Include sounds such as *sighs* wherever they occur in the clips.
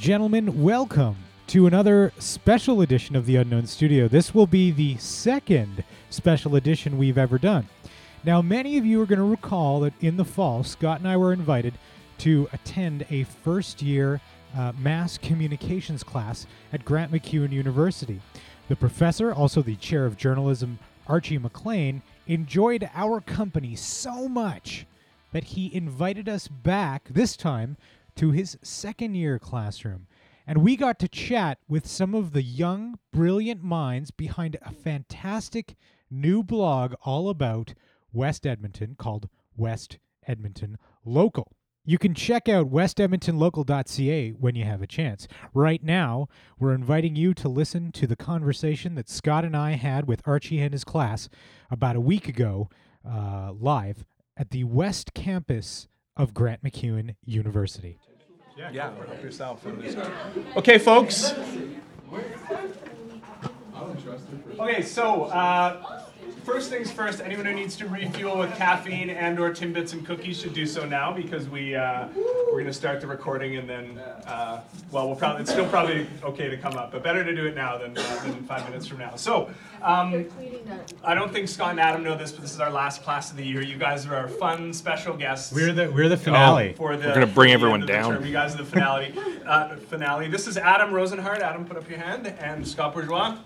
Gentlemen, welcome to another special edition of the Unknown Studio. This will be the second special edition we've ever done. Now, many of you are going to recall that in the fall, Scott and I were invited to attend a first year uh, mass communications class at Grant MacEwan University. The professor, also the chair of journalism, Archie McLean, enjoyed our company so much that he invited us back, this time, to his second year classroom. And we got to chat with some of the young, brilliant minds behind a fantastic new blog all about West Edmonton called West Edmonton Local. You can check out westedmontonlocal.ca when you have a chance. Right now, we're inviting you to listen to the conversation that Scott and I had with Archie and his class about a week ago, uh, live at the West Campus of Grant MacEwan University. Yeah, help yourself. Okay, folks. Okay, so uh, first things first. Anyone who needs to refuel with caffeine and/or Timbits and cookies should do so now because we uh, we're going to start the recording and then uh, well, we'll probably it's still probably okay to come up, but better to do it now than, uh, than five minutes from now. So. Um, I don't think Scott and Adam know this, but this is our last class of the year. You guys are our fun special guests. We're the we're the finale. For the, We're gonna bring for the everyone end of the down. term. You guys are the finale. uh, finale. This is Adam Rozenhart. Adam, put up your hand. And Scott Bourgeois.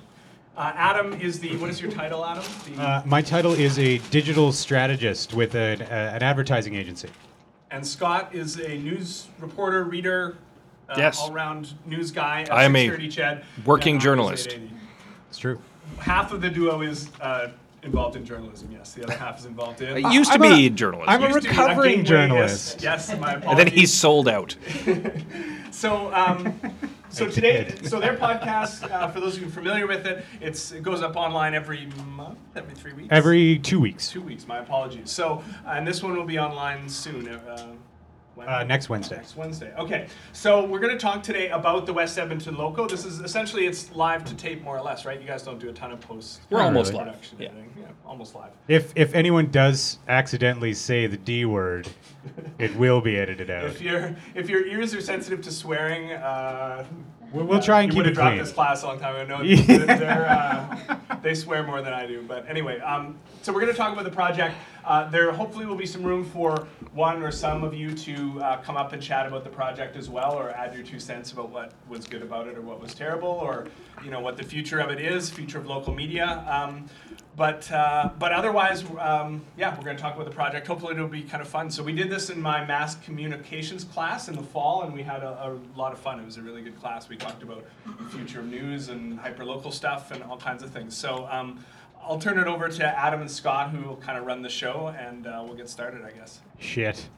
Uh, Adam is the. What is your title, Adam? The, Uh, my title is a digital strategist with an, uh, an advertising agency. and Scott is a news reporter, reader, uh, Yes. all-round news guy. At I am a 630 Ched. working Yeah, journalist. 880. It's true. Half of the duo is uh, involved in journalism. Yes, the other half is involved in. I used to I'm a- be a journalist. I'm a Used to be- recovering gained weight, journalist. Yes, yes, my and then he sold out. *laughs* So, um, *laughs* so today, so their podcast, uh, for those of you familiar with it, it's it goes up online every month, every three weeks. Every two weeks. two weeks. My apologies. So, uh, and this one will be online soon. Uh? Uh, next Wednesday. Next Wednesday. Okay. So we're going to talk today about the West Edmonton Local. This is essentially it's live to tape more or less, right? You guys don't do a ton of post. We're almost really. live. production. Yeah. editing. yeah, almost live. If if anyone does accidentally say the D word, it will be edited *laughs* out. If your if your ears are sensitive to swearing, uh, We'll, we'll try and you keep would it have dropped clean. this class a long time ago. *laughs* No, Yeah. they're, uh, they swear more than I do. But anyway, um, so we're going to talk about the project. Uh, there hopefully will be some room for one or some of you to uh, come up and chat about the project as well, or add your two cents about what was good about it or what was terrible, or you know what the future of it is, future of local media. Um, but uh, but otherwise, um, yeah, we're going to talk about the project. Hopefully, it'll be kind of fun. So we did this in my mass communications class in the fall, and we had a, a lot of fun. It was a really good class. We talked about the future of news and hyperlocal stuff and all kinds of things. So um, I'll turn it over to Adam and Scott, who will kind of run the show, and uh, we'll get started, I guess. Shit.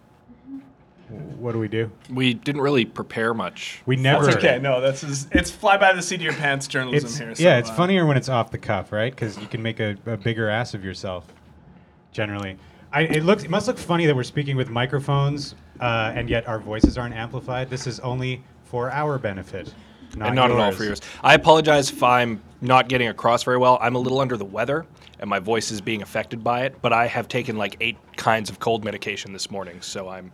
What do we do? We didn't really prepare much. We never. That's okay. No, that's is, it's fly by the seat of your pants journalism It's, here. So, yeah, it's uh, funnier when it's off the cuff, right? Because you can make a, a bigger ass of yourself. Generally, I, it looks. It must look funny that we're speaking with microphones, uh, and yet our voices aren't amplified. This is only for our benefit, not and not at all for yours. I apologize if I'm not getting across very well. I'm a little under the weather, and my voice is being affected by it. But I have taken like eight kinds of cold medication this morning, so I'm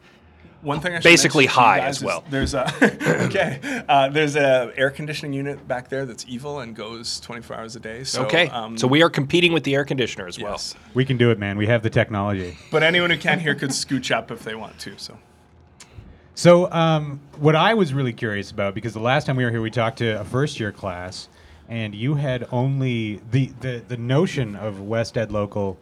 One thing I should Basically mention to you high as well. There's a *laughs* okay. Uh, there's a air conditioning unit back there that's evil and goes 24 hours a day. So, okay. Um, so we are competing with the air conditioner as well. yes. We can do it, man. We have the technology. But anyone who can't hear could scooch up if they want to. So So, um, what I was really curious about, because the last time we were here, we talked to a first year class, and you had only the, the, the notion of West Ed Local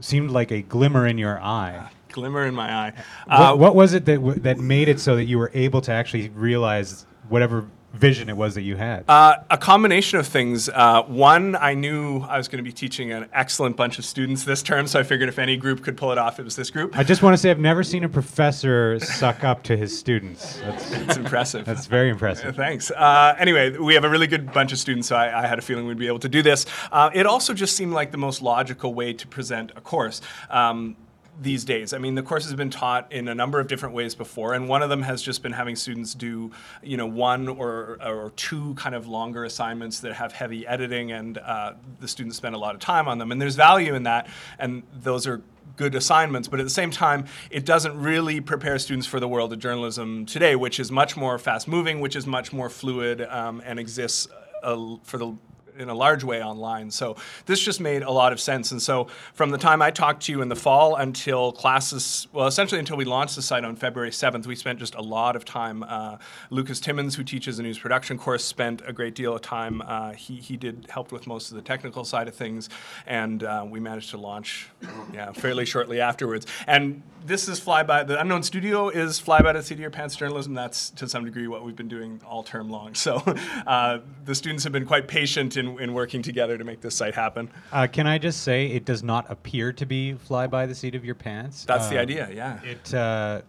seemed like a glimmer in your eye. *laughs* glimmer in my eye. What, Uh, what was it that, w- that made it so that you were able to actually realize whatever vision it was that you had? Uh, a combination of things. Uh, one, I knew I was going to be teaching an excellent bunch of students this term, so I figured if any group could pull it off, it was this group. I just want to say I've never seen a professor suck up to his students. That's, *laughs* It's impressive. that's very impressive. Thanks. Uh, anyway, we have a really good bunch of students, so I, I had a feeling we'd be able to do this. Uh, it also just seemed like the most logical way to present a course. Um, these days. I mean, the course has been taught in a number of different ways before, and one of them has just been having students do, you know, one or, or two kind of longer assignments that have heavy editing, and uh, the students spend a lot of time on them. And there's value in that, and those are good assignments, but at the same time, it doesn't really prepare students for the world of journalism today, which is much more fast moving, which is much more fluid, um, and exists uh, for the in a large way online. So this just made a lot of sense. And so from the time I talked to you in the fall until classes, well, essentially until we launched the site on February 7th, we spent just a lot of time. Uh, Lucas Timmons, who teaches a news production course, spent a great deal of time. Uh, he, he did helped with most of the technical side of things, and uh, we managed to launch, yeah, fairly shortly afterwards. And this is fly by the Unknown Studio is fly by the seat of your pants journalism. That's to some degree what we've been doing all term long. So *laughs* uh, the students have been quite patient in, in working together to make this site happen. Uh, can I just say it does not appear to be fly by the seat of your pants? That's the Um, idea, yeah. it, uh,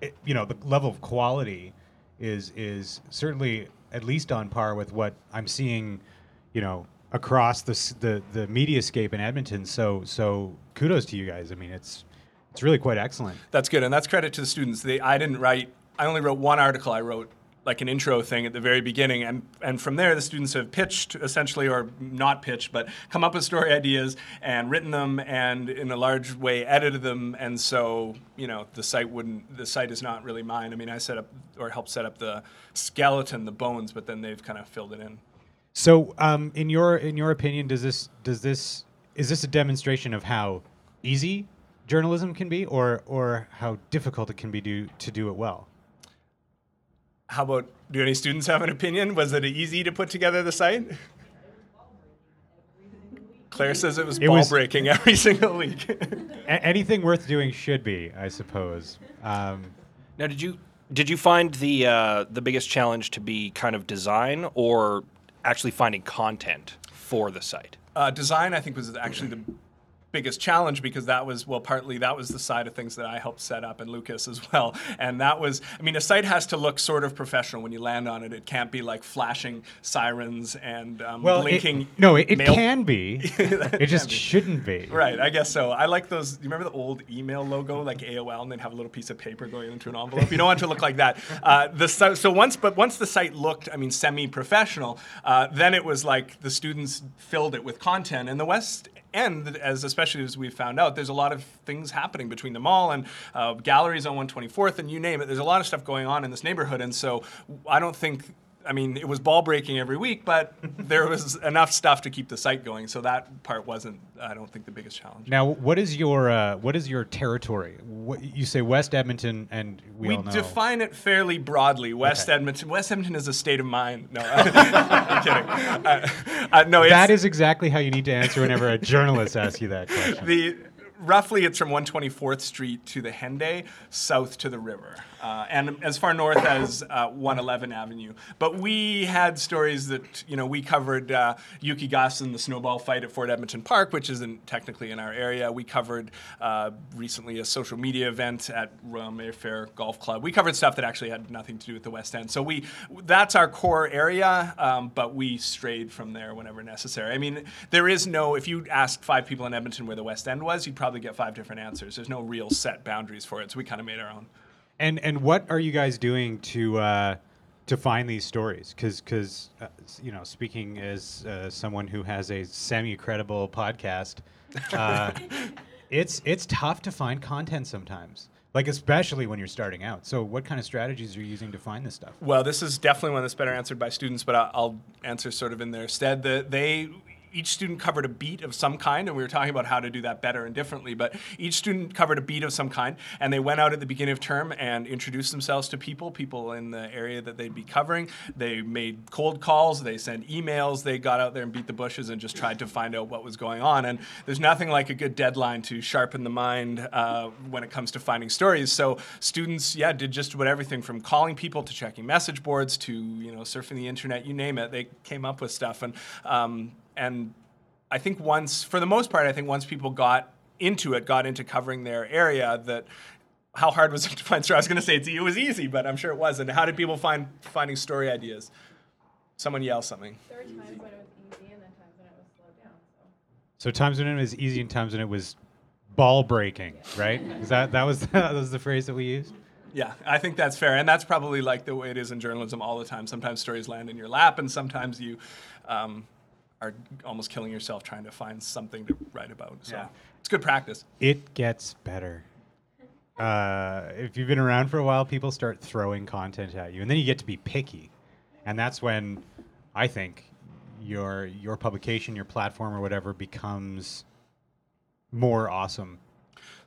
it you know the level of quality is is certainly at least on par with what I'm seeing, you know, across the the the mediascape in Edmonton. So so kudos to you guys. I mean, it's it's really quite excellent. That's good, and that's credit to the students. They, I didn't write. I only wrote one article. I wrote like an intro thing at the very beginning, and and from there the students have pitched essentially, or not pitched, but come up with story ideas and written them, and in a large way edited them. And so you know the site wouldn't. The site is not really mine. I mean, I set up or helped set up the skeleton, the bones, but then they've kind of filled it in. So, um, in your in your opinion, does this does this is this a demonstration of how easy journalism can be, or or how difficult it can be do to do it well? How about do any students have an opinion? Was it easy to put together the site? Claire says it was It ball was- breaking every *laughs* single week. A- anything worth doing should be, I suppose. Um, Now, did you did you find the uh, the biggest challenge to be kind of design or actually finding content for the site? uh, design, I think, was actually the biggest challenge because that was well partly that was the side of things that I helped set up and Lucas as *laughs* well and that was I mean a site has to look sort of professional when you land on it it can't be like flashing sirens and um, well, it- blinking no, it, it can be. *laughs* it just shouldn't be. Right, I guess so. I like those. You remember the old email logo, like AOL, and they'd have a little piece of paper going into an envelope. You don't want it to look like that. Uh, the so, so once, but once the site looked, I mean, semi-professional, uh, then it was like the students filled it with content. And the West End, as especially as we've found out, there's a lot of things happening between the mall and uh, galleries on 124th, and you name it. There's a lot of stuff going on in this neighborhood, and so I don't think. I mean, it was ball breaking every week, but there was enough stuff to keep the site going. So that part wasn't, I don't think, the biggest challenge. Now, what is your uh, what is your territory? What, you say West Edmonton, and we, We all know. define it fairly broadly. West Edmonton. West Edmonton is a state of mind. No, *laughs* I'm kidding. Uh, uh, no, it's, that is exactly how you need to answer whenever a journalist asks you that question. the roughly it's from 124th Street to the Henday, south to the river, uh, and as far north as uh, 111 Avenue. But we had stories that you know we covered uh, Yukigassen and the snowball fight at Fort Edmonton Park, which isn't technically in our area. We covered uh, recently a social media event at Royal Mayfair Golf Club. We covered stuff that actually had nothing to do with the West End. So we that's our core area, um, but we strayed from there whenever necessary. I mean, there is no if you asked five people in Edmonton where the West End was, you'd probably get five different answers. There's no real set boundaries for it, so we kind of made our own. And and what are you guys doing to uh, to find these stories? Because uh, you know, speaking as uh, someone who has a semi-credible podcast, uh, *laughs* it's it's tough to find content sometimes. Like especially when you're starting out. So, what kind of strategies are you using to find this stuff? Well, this is definitely one that's better answered by students, but I'll answer sort of in their stead. The, they each student covered a beat of some kind, and we were talking about how to do that better and differently. But each student covered a beat of some kind, and they went out at the beginning of term and introduced themselves to people, people in the area that they'd be covering. They made cold calls, they sent emails, they got out there and beat the bushes and just tried to find out what was going on. And there's nothing like a good deadline to sharpen the mind uh, when it comes to finding stories. So students, yeah, did just about everything from calling people to checking message boards to you know surfing the internet, you name it. They came up with stuff, and um, and I think once, for the most part, I think once people got into it, got into covering their area, that how hard was it to find story? I was going to say it's, it was easy, but I'm sure it wasn't. How did people find finding story ideas? Someone yell something. There were times when it was easy and then times when it was slowed down. So. So times when it was easy and times when it was ball breaking, right? *laughs* Is that that was *laughs* that was the phrase that we used? Yeah, I think that's fair, and that's probably like the way it is in journalism all the time. Sometimes stories land in your lap, and sometimes you, um, are almost killing yourself trying to find something to write about. So Yeah. it's good practice. It gets better. *laughs* Uh, if you've been around for a while, people start throwing content at you, and then you get to be picky, and that's when I think your your publication, your platform, or whatever becomes more awesome.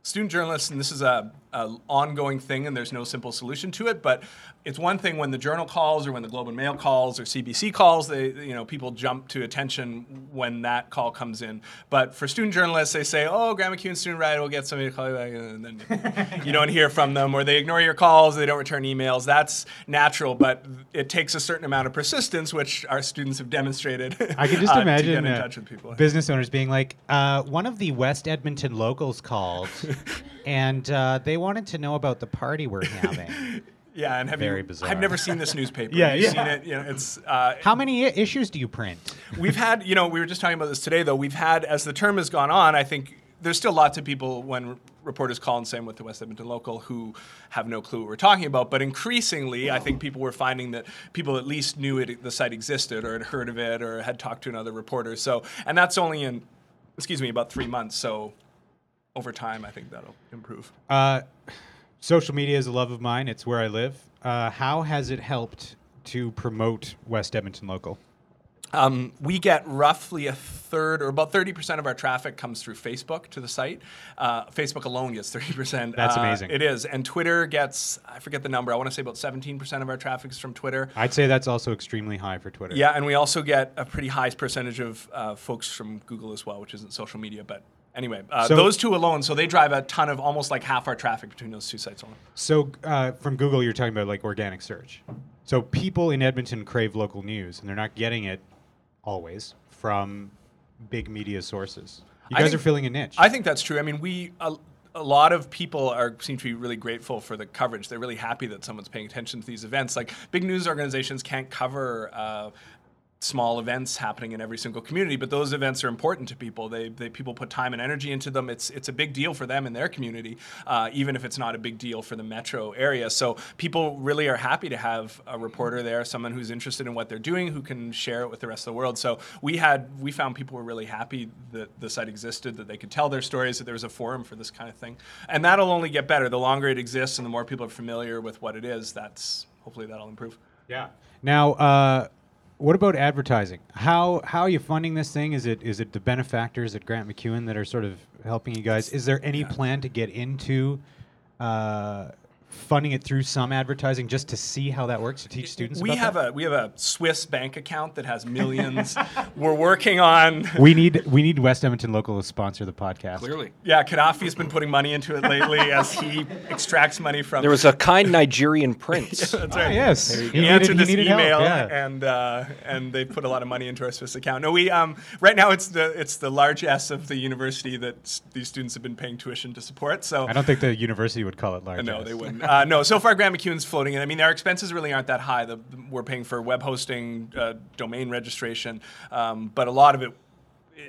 student journalists, and this is a, a ongoing thing, and there's no simple solution to it. But it's one thing when the Journal calls, or when the Globe and Mail calls, or CBC calls. They, you know, people jump to attention when that call comes in. But for student journalists, they say, "Oh, Grant MacEwan Student Writer will get somebody to call you back," and then *laughs* you don't hear from them, or they ignore your calls, they don't return emails. That's natural, but it takes a certain amount of persistence, which our students have demonstrated. *laughs* I can just uh, imagine to get in uh, touch with people. business owners being like, uh, one of the West Edmonton locals called, *laughs* and uh, they wanted to know about the party we're *laughs* having. Yeah, and have Very you? bizarre. I've never seen this newspaper. *laughs* Yeah, you yeah. seen it? You know, it's uh, How many i- issues do you print? we've had. You know, we were just talking about this today, though. We've had as the term has gone on. I think there's still lots of people when reporters call and same with the West Edmonton local who have no clue what we're talking about. But increasingly, I think people were finding that people at least knew it, the site existed or had heard of it or had talked to another reporter. So, and that's only in, excuse me, about three months. So, over time, I think that'll improve. Uh, social media is a love of mine. It's where I live. Uh, how has it helped to promote West Edmonton local? Um, we get roughly a third, or about 30% of our traffic comes through Facebook to the site. Uh, Facebook alone gets 30%. That's Uh, amazing. It is. And Twitter gets, I forget the number, I want to say about 17% of our traffic is from Twitter. I'd say that's also extremely high for Twitter. Yeah, and we also get a pretty high percentage of uh, folks from Google as well, which isn't social media. But anyway, uh, So- those two alone, so they drive a ton of almost like half our traffic between those two sites alone. So uh, from Google, you're talking about like organic search. So people in Edmonton crave local news, and they're not getting it always from big media sources. You guys think- are filling a niche. I think that's true. I mean, we a, a lot of people are seem to be really grateful for the coverage. They're really happy that someone's paying attention to these events. Like big news organizations can't cover. Uh, small events happening in every single community but those events are important to people. They, they people put time and energy into them. It's it's a big deal for them in their community uh, even if it's not a big deal for the metro area. So people really are happy to have a reporter there someone who's interested in what they're doing who can share it with the rest of the world. So we had we found people were really happy that the site existed that they could tell their stories that there was a forum for this kind of thing. And that'll only get better. The longer it exists and the more people are familiar with what it is that's hopefully that'll improve. Yeah. Now, uh, what about advertising? How how are you funding this thing? Is it is it the benefactors at Grant MacEwan that are sort of helping you guys? Is there any plan to get into uh, funding it through some advertising just to see how that works to teach students? we about have that? a we have a Swiss bank account that has millions. *laughs* We're working on. *laughs* we need we need West Edmonton local to sponsor the podcast. Clearly. Yeah, Gaddafi's been putting money into it lately *laughs* as he extracts money from. There was a kind Nigerian prince. That's Ah, right. yes, He, needed- answered he this needed email, yeah. and uh, and they put a lot of money into our Swiss account. No, we um, right now it's the it's the largesse of the university that s- these students have been paying tuition to support. So I don't think the university would call it large. no, they wouldn't. Uh, no, so far Grant MacEwan's floating in. I mean, our expenses really aren't that high. The, we're paying for web hosting, uh, domain registration, um, but a lot of it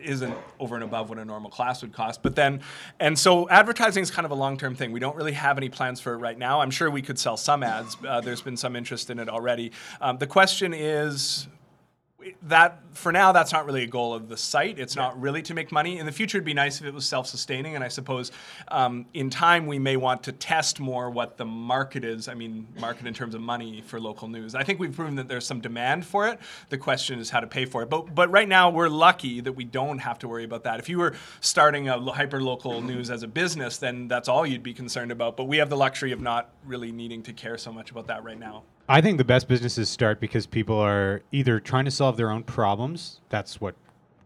isn't over and above what a normal class would cost. But then, and so advertising is kind of a long-term thing. We don't really have any plans for it right now. I'm sure we could sell some ads. Uh, there's been some interest in it already. Um, the question is that for now that's not really a goal of the site. It's not really to make money. In the future it'd be nice if it was self-sustaining and i suppose um, in time we may want to test more what the market is i mean market in terms of money for local news. I think we've proven that there's some demand for it. The question is how to pay for it. But but right now we're lucky that we don't have to worry about that. If you were starting a hyper local news as a business then that's all you'd be concerned about. But we have the luxury of not really needing to care so much about that right now I think the best businesses start because people are either trying to solve their own problems. That's what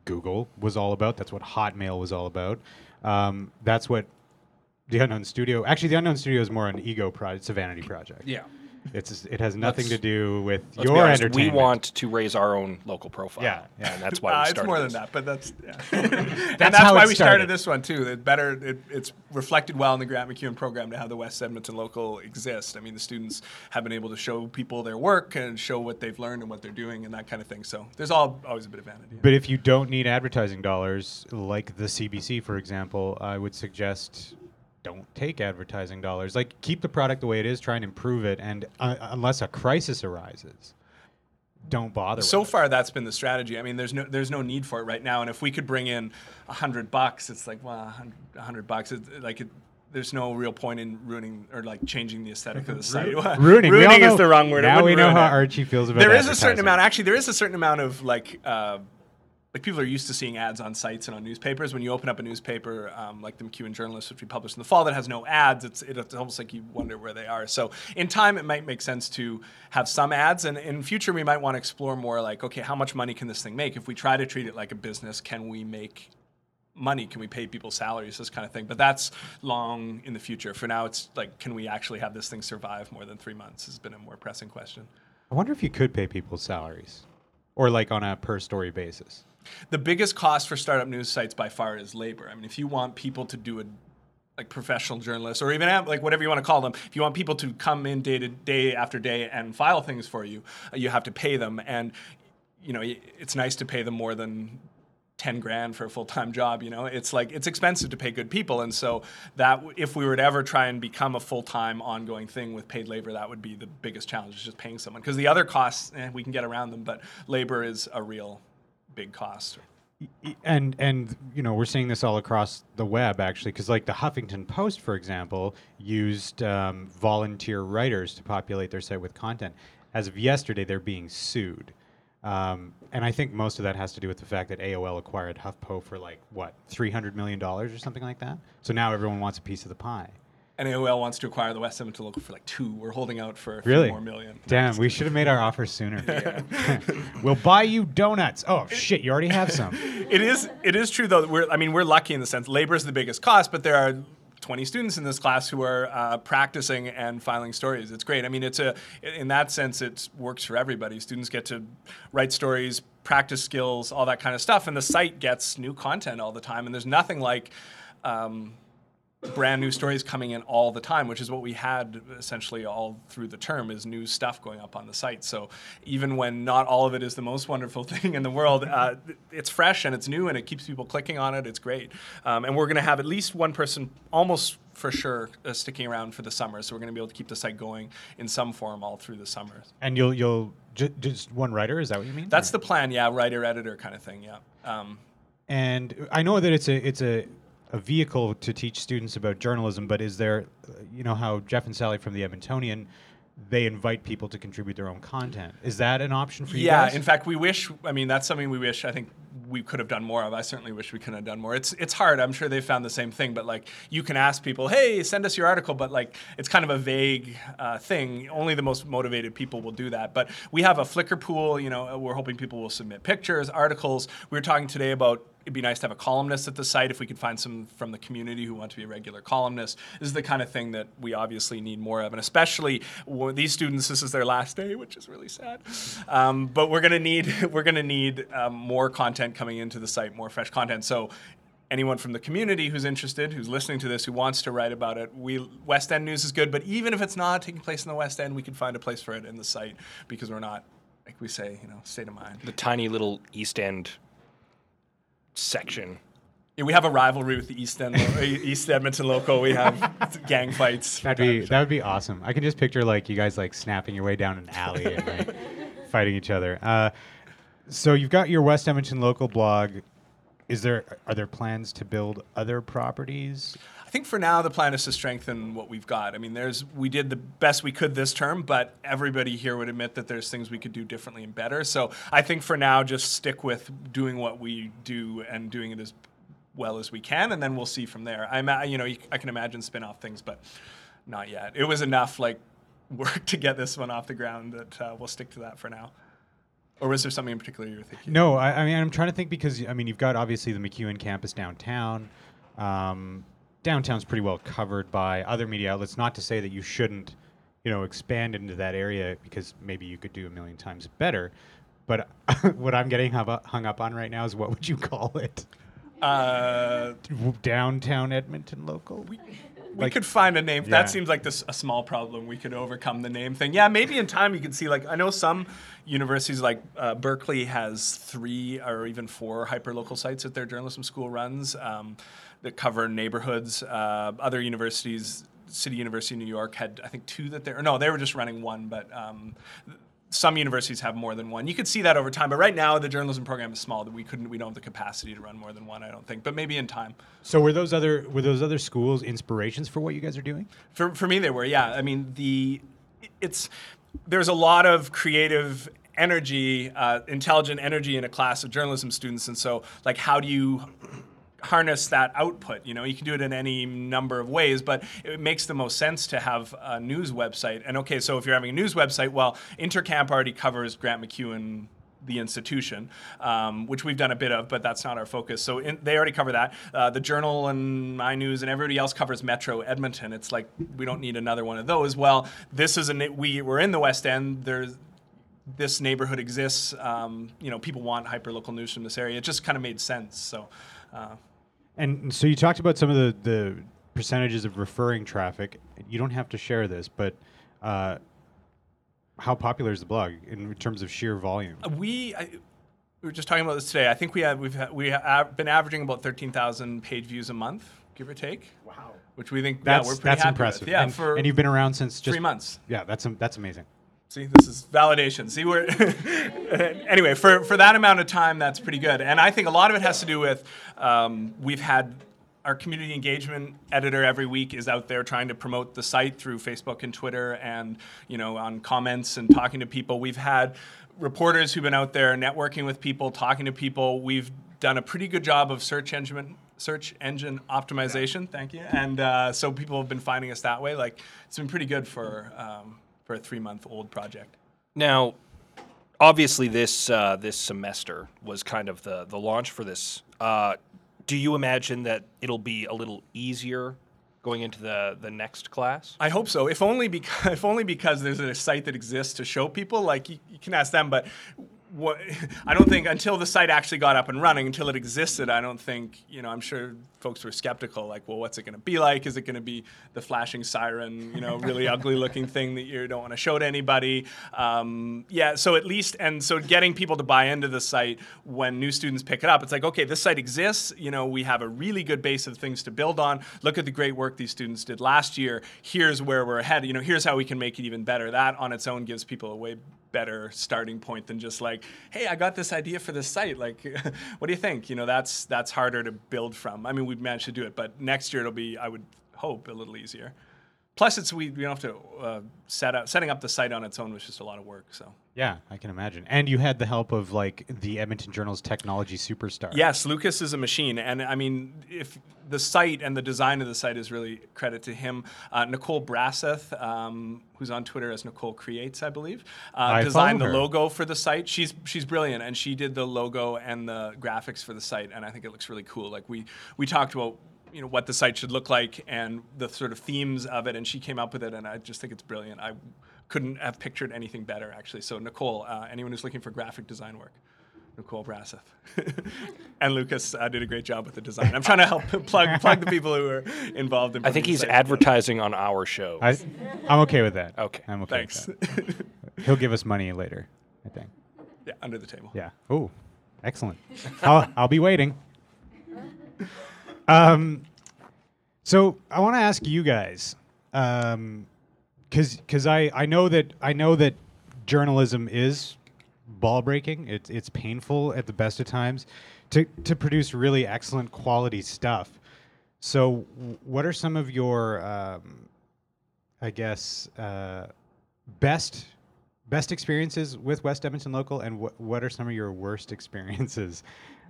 Google was all about. That's what Hotmail was all about. Um, that's what the Unknown Studio. Actually, the Unknown Studio is more an ego project. It's a vanity project. Yeah. It's it has nothing Let's- to do with Let's be your honest, we want to raise our own local profile. Yeah, yeah. And that's why Uh, we *laughs* it's started more this. than that, but that's yeah. *laughs* and that's how why we started started. this one too. It better it, it's reflected well in the Grant MacEwan program to have the West Edmonton local exist. I mean, the students have been able to show people their work and show what they've learned and what they're doing and that kind of thing. So there's all always a bit of vanity. But if you don't need advertising dollars, like the CBC, for example, I would suggest don't take advertising dollars. Like keep the product the way it is, try and improve it, and uh, unless a crisis arises, don't bother. So with it. far, that's been the strategy. I mean, there's no there's no need for it right now. And if we could bring in a hundred bucks, it's like well, a hundred bucks. It's like it, there's no real point in ruining or like changing the aesthetic of the *laughs* site. *laughs* ruining. Ruining is know- the wrong word. It Now we know how it. Archie feels about it. There is a certain amount. Actually, there is a certain amount of like. Uh, like people are used to seeing ads on sites and on newspapers. When you open up a newspaper, um, like the MacEwan Journalist, which we published in the fall, that has no ads, it's, it's almost like you wonder where they are. So in time, it might make sense to have some ads, and in future, we might want to explore more like, okay, how much money can this thing make? If we try to treat it like a business, can we make money? Can we pay people salaries? This kind of thing. But that's long in the future. For now, it's like, can we actually have this thing survive more than three months? Has been a more pressing question. I wonder if you could pay people salaries, or like on a per story basis. The biggest cost for startup news sites by far is labor. I mean, if you want people to do a like professional journalists or even like whatever you want to call them, if you want people to come in day to day after day and file things for you, uh, you have to pay them. And you know, it's nice to pay them more than 10 grand for a full-time job you know it's like it's expensive to pay good people and so that if we were to ever try and become a full-time ongoing thing with paid labor that would be the biggest challenge is just paying someone because the other costs eh, we can get around them but labor is a real big cost. And and you know we're seeing this all across the web actually because like the huffington post for example used um, volunteer writers to populate their site with content. As of yesterday they're being sued. Um, and i think most of that has to do with the fact that aol acquired huffpo for like what 300 million dollars or something like that? So now everyone wants a piece of the pie and AOL wants to acquire the West Edmonton local for like two. We're holding out for really more million. damn we should have made our offer sooner *laughs* *laughs* we'll buy you donuts oh shit you already have some *laughs* it is it is true though. that We're I mean we're lucky in the sense labor is the biggest cost, but there are 20 students in this class who are uh, practicing and filing stories. It's great. I mean, it's a in that sense it works for everybody. Students get to write stories, practice skills, all that kind of stuff, and the site gets new content all the time. And there's nothing like. Um, brand new stories coming in all the time, which is what we had essentially all through the term is new stuff going up on the site. So even when not all of it is the most wonderful *laughs* thing in the world, uh, it's fresh and it's new and it keeps people clicking on it. It's great. Um, and we're going to have at least one person almost for sure uh, sticking around for the summer. So we're going to be able to keep the site going in some form all through the summer. and you'll you'll ju- just one writer is that what you mean That's Or- the plan. Yeah. Writer, editor kind of thing. Yeah. Um, And I know that it's a it's a, a vehicle to teach students about journalism, but is there, you know, how Jeff and Sally from the Edmontonian, they invite people to contribute their own content. Is that an option for you yeah, guys? in fact, we wish. I mean, that's something we wish. I think we could have done more of. I certainly wish we could have done more. It's it's hard. I'm sure they found the same thing. But like, you can ask people, "Hey, send us your article," but like, it's kind of a vague uh, thing. Only the most motivated people will do that. But we have a Flickr pool. You know, we're hoping people will submit pictures, articles. We were talking today about. It'd be nice to have a columnist at the site if we could find some from the community who want to be a regular columnist. This is the kind of thing that we obviously need more of, and especially these students. This is their last day, which is really sad. Um, but we're gonna need *laughs* we're gonna need um, more content coming into the site, more fresh content. So anyone from the community who's interested, who's listening to this, who wants to write about it, we West End news is good. But even if it's not taking place in the West End, we can find a place for it in the site because we're not, like we say, you know, state of mind. The tiny little East End section. Yeah, we have a rivalry with the East End, lo- *laughs* East Edmonton local. We have *laughs* gang fights. That'd be that would be awesome. I can just picture like you guys like snapping your way down an alley and like *laughs* fighting each other. Uh, so you've got your West Edmonton local blog. Is there are there plans to build other properties? Think for now the plan is to strengthen what we've got. I mean, there's we did the best we could this term, but everybody here would admit that there's things we could do differently and better. So I think for now, just stick with doing what we do and doing it as well as we can, and then we'll see from there. I'm, you know, I can imagine spin-off things, but not yet. It was enough like *laughs* work to get this one off the ground that uh, we'll stick to that for now. Or was there something in particular you were thinking? No, I, I mean I'm trying to think because I mean you've got obviously the MacEwan campus downtown. Um, downtown's pretty well covered by other media outlets. Not to say that you shouldn't, you know, expand into that area because maybe you could do a million times better. But *laughs* what I'm getting hung up, on right now is what would you call it? Uh, Downtown Edmonton local. we Like- could find a name. Yeah. That seems like this a small problem. We could overcome the name thing. Yeah, maybe in time you can see. Like I know some universities, like uh, Berkeley, has three or even four hyperlocal sites that their journalism school runs um, that cover neighborhoods. Uh, other universities, City University of New York, had I think two that they or no, they were just running one, but. Um, some universities have more than one. You could see that over time, but right now the journalism program is small. That we couldn't, we don't have the capacity to run more than one. I don't think, but maybe in time. So were those other were those other schools inspirations for what you guys are doing? For, for me, they were. Yeah, I mean the it's there's a lot of creative energy, uh, intelligent energy in a class of journalism students, and so like how do you harness that output you know you can do it in any number of ways but it makes the most sense to have a news website and okay so if you're having a news website well intercamp already covers Grant MacEwan the institution, um, which we've done a bit of, but that's not our focus. So in, they already cover that. Uh, the Journal and iNews and everybody else covers Metro Edmonton. It's like we don't need another one of those. Well, this is a we we're in the West End. There's this neighborhood exists. Um, you know, people want hyperlocal news from this area. It just kind of made sense. So. Uh, And so you talked about some of the, the percentages of referring traffic. You don't have to share this, but uh, how popular is the blog in terms of sheer volume? we I, we were just talking about this today. I think we have we've had, we have been averaging about thirteen thousand page views a month, give or take. Wow. Which we think That's yeah, we're pretty that's happy impressive. With. Yeah, and, for and you've been around since just three months. Yeah, that's am- that's amazing. See, this is validation. See, we're *laughs* anyway for for that amount of time, that's pretty good. And I think a lot of it has to do with um, we've had our community engagement editor every week is out there trying to promote the site through Facebook and Twitter, and you know on comments and talking to people. We've had reporters who've been out there networking with people, talking to people. We've done a pretty good job of search engine search engine optimization. Thank you. And uh, so people have been finding us that way. Like it's been pretty good for um, for a three month old project. Now, obviously, this uh, this semester was kind of the the launch for this. Uh, do you imagine that it'll be a little easier going into the the next class? I hope so. If only because *laughs* if only because there's a site that exists to show people. Like you, you can ask them, but what *laughs* I don't think until the site actually got up and running, until it existed, I don't think you know. I'm sure folks were skeptical. Like, well, what's it going to be like? Is it going to be the flashing siren? You know, really *laughs* ugly looking thing that you don't want to show to anybody. Um, yeah. So at least and so getting people to buy into the site when new students pick it up, it's like okay, this site exists. You know, we have a really good base of things to build on. Look at the great work these students did last year. Here's where we're ahead. You know, here's how we can make it even better. That on its own gives people a way better starting point than just like, hey, I got this idea for this site. Like, *laughs* what do you think? You know, that's that's harder to build from. I mean, we've managed to do it, but next year it'll be, I would hope, a little easier. Plus, it's we, we don't have to uh, set up setting up the site on its own was just a lot of work. So Yeah, I can imagine. And you had the help of like the Edmonton Journal's technology superstar. Yes, Lucas is a machine, and I mean, if the site and the design of the site is really credit to him. Uh, Nicole Brasseth, um, who's on Twitter as Nicole Creates, I believe, uh, I designed the her. logo for the site. She's she's brilliant, and she did the logo and the graphics for the site, and I think it looks really cool. Like we we talked about. You know what the site should look like and the sort of themes of it, and she came up with it, and I just think it's brilliant. I couldn't have pictured anything better, actually. So Nicole, uh, anyone who's looking for graphic design work, Nicole Brasseth. *laughs* and Lucas uh, did a great job with the design. I'm trying to help *laughs* plug plug the people who are involved in. I think he's site advertising on our show. I, I'm okay with that. Okay. I'm okay. Thanks. With that. Thanks. He'll give us money later, I think. yeah, under the table. Yeah. Oh, excellent. I'll, I'll be waiting. Um, so I want to ask you guys, um, because because I I know that I know that journalism is ball breaking. It's it's painful at the best of times to to produce really excellent quality stuff. So, what are some of your, um, I guess, uh, best best experiences with West Edmonton Local, and what what are some of your worst experiences?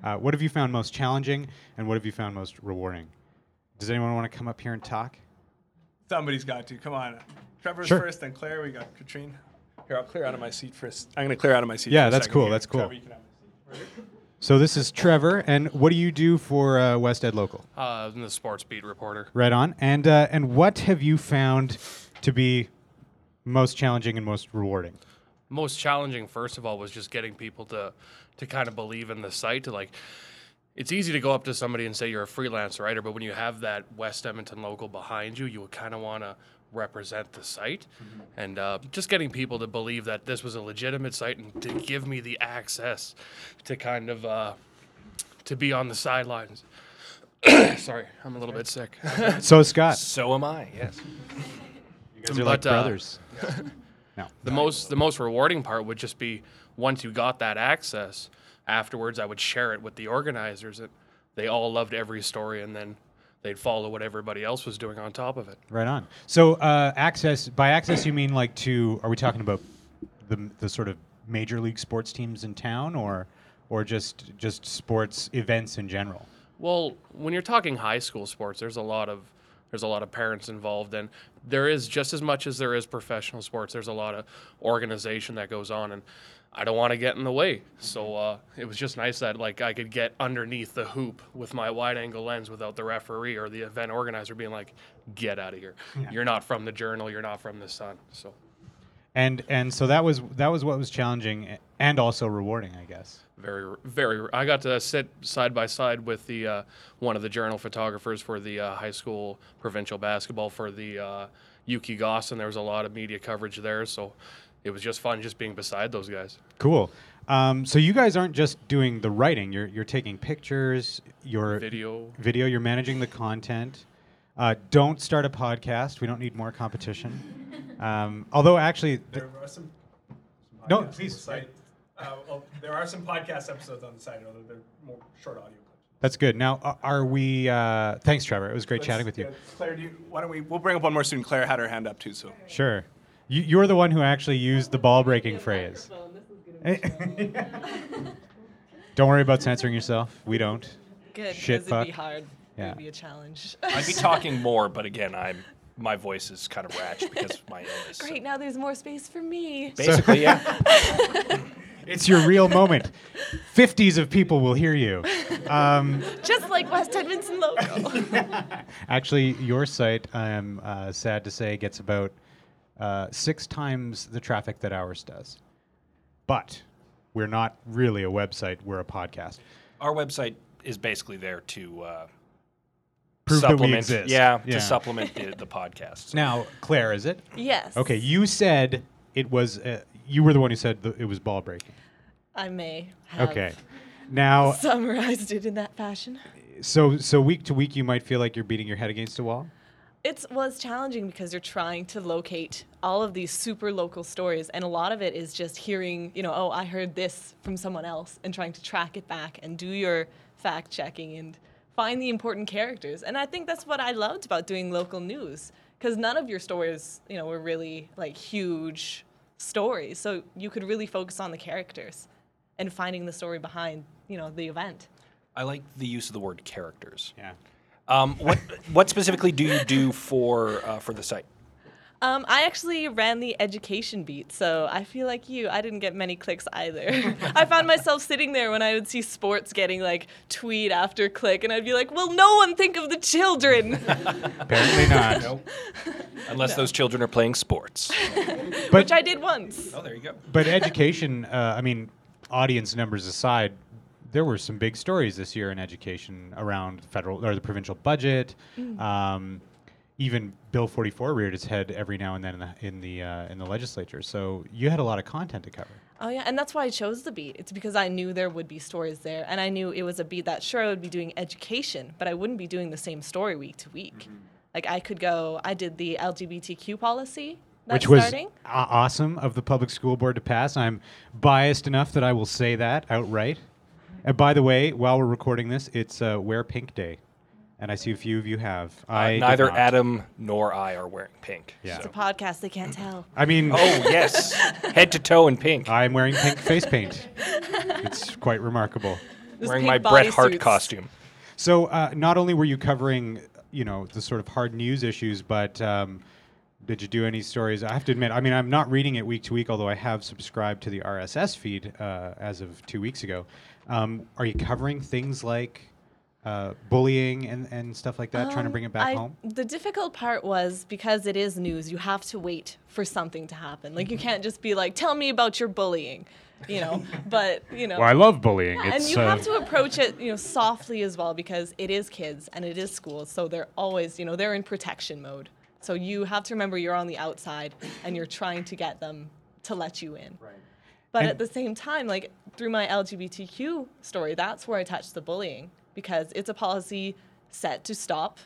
Uh, what have you found most challenging, and what have you found most rewarding? Does anyone want to come up here and talk? Somebody's got to. Come on. Trevor's Sure. first, then Claire. We got Katrine. Here, I'll clear out of my seat first. I'm going to clear out of my seat. Yeah, for that's second cool, here. that's cool. Trevor, you can have my seat. So this is Trevor, and what do you do for uh, West Ed Local? Uh, I'm the sports beat reporter. Right on. And uh, and what have you found to be most challenging and most rewarding? Most challenging, first of all, was just getting people to to kind of believe in the site. To like, it's easy to go up to somebody and say you're a freelance writer, but when you have that West Edmonton local behind you, you would kind of want to represent the site, and uh, just getting people to believe that this was a legitimate site and to give me the access to kind of uh, to be on the sidelines. *coughs* Sorry, I'm a little bit sick. So Scott, so am I. Yes. you guys are like But, uh, brothers. *laughs* No. The most the most rewarding part would just be once you got that access. Afterwards, I would share it with the organizers. And they all loved every story, and then they'd follow what everybody else was doing on top of it. Right on. So uh, access by access you mean like to? Are we talking about the the sort of major league sports teams in town, or or just just sports events in general? Well, when you're talking high school sports, there's a lot of there's a lot of parents involved, and there is just as much as there is professional sports. There's a lot of organization that goes on, and I don't want to get in the way. So uh, it was just nice that like I could get underneath the hoop with my wide angle lens without the referee or the event organizer being like, "Get out of here! You're not from the Journal. You're not from the Sun." So And and so that was that was what was challenging and also rewarding, I guess. very very i got to sit side by side with the uh, one of the journal photographers for the uh, high school provincial basketball for the uh, yuki goss and there was a lot of media coverage there so it was just fun just being beside those guys Cool. Um, so you guys aren't just doing the writing; you're you're taking pictures, you're video video, you're managing the content. Uh, don't start a podcast. We don't need more competition. *laughs* Um, although, actually, th- There are some. some No, podcasts on please, the site. Uh, well, there are some podcast episodes on the site, although they're more short audio clips. that's good. Now, are we? Uh, thanks, Trevor. It was great chatting with you. Yeah, Claire, do you, why don't we? We'll bring up one more student. Claire had her hand up too, so. Sure. You, you're the one who actually used the ball breaking phrase. *laughs* don't worry about censoring yourself. We don't. Good, Shit because it'd be fuck. hard. Yeah. It'd be a challenge. I'd be talking more, but again, I'm my voice is kind of ratchet because of my illness. so- now there's more space for me. Basically, yeah. *laughs* It's your real moment. Fifties of people will hear you. Um, Just like West Edmonton local. *laughs* actually, your site, I'm uh, sad to say, gets about uh, six times the traffic that ours does. But we're not really a website; we're a podcast. Our website is basically there to uh, Prove that we supplement. exist. Yeah, Yeah. to supplement the, the podcast. Now, Claire, is it? yes. Okay, you said it was. Uh, you were the one who said th- it was ball breaking. I may have Okay. Now, summarized it in that fashion. so so week to week, you might feel like you're beating your head against a wall. It was challenging because you're trying to locate all of these super local stories, and a lot of it is just hearing, you know, oh, I heard this from someone else, and trying to track it back and do your fact checking and find the important characters. And I think that's what I loved about doing local news, because none of your stories, you know, were really like huge stories, so you could really focus on the characters and finding the story behind, you know, the event. I like the use of the word characters. Yeah. Um, what what specifically do you do for uh, for the site? Um, I actually ran the education beat, so I feel like you. I didn't get many clicks either. *laughs* I found myself sitting there when I would see sports getting like tweet after click, and I'd be like, "Will no one think of the children?" *laughs* Apparently not. *laughs* Unless those children are playing sports. But Which I did once. Oh, there you go. but education. Uh, I mean, audience numbers aside, there were some big stories this year in education around federal or the provincial budget. Um, even Bill 44 reared its head every now and then in the in the uh, in the legislature. So you had a lot of content to cover. Oh yeah, and that's why I chose the beat. It's because I knew there would be stories there, and I knew it was a beat that sure I would be doing education, but I wouldn't be doing the same story week to week. Like I could go. I did the LGBTQ policy. Which was starting. awesome of the public school board to pass. I'm biased enough that I will say that outright. And by the way, while we're recording this, it's uh, Wear Pink Day, and I see a few of you have. I Uh, did neither. Adam nor I are wearing pink. Yeah. It's a podcast. They can't tell. I mean, Oh yes, *laughs* head to toe in pink. I'm wearing pink face paint. It's quite remarkable. Those wearing my Bret Hart bodysuits. costume. So uh, not only were you covering, you know, the sort of hard news issues, but um, did you do any stories? I have to admit, I mean, I'm not reading it week to week, although I have subscribed to the RSS feed uh, as of two weeks ago. Um, are you covering things like uh, bullying and, and stuff like that, trying to Um, bring it back I- home? The difficult part was because it is news, you have to wait for something to happen. Like you can't just be like, "Tell me about your bullying," you know. *laughs* but you know, Well, I love bullying. and you have to approach it, you know, softly as well because it is kids and it is schools, so they're always, you know, they're in protection mode. So you have to remember you're on the outside and you're trying to get them to let you in. Right. But And- at the same time, like through my LGBTQ story, that's where I touched the bullying because it's a policy set to stop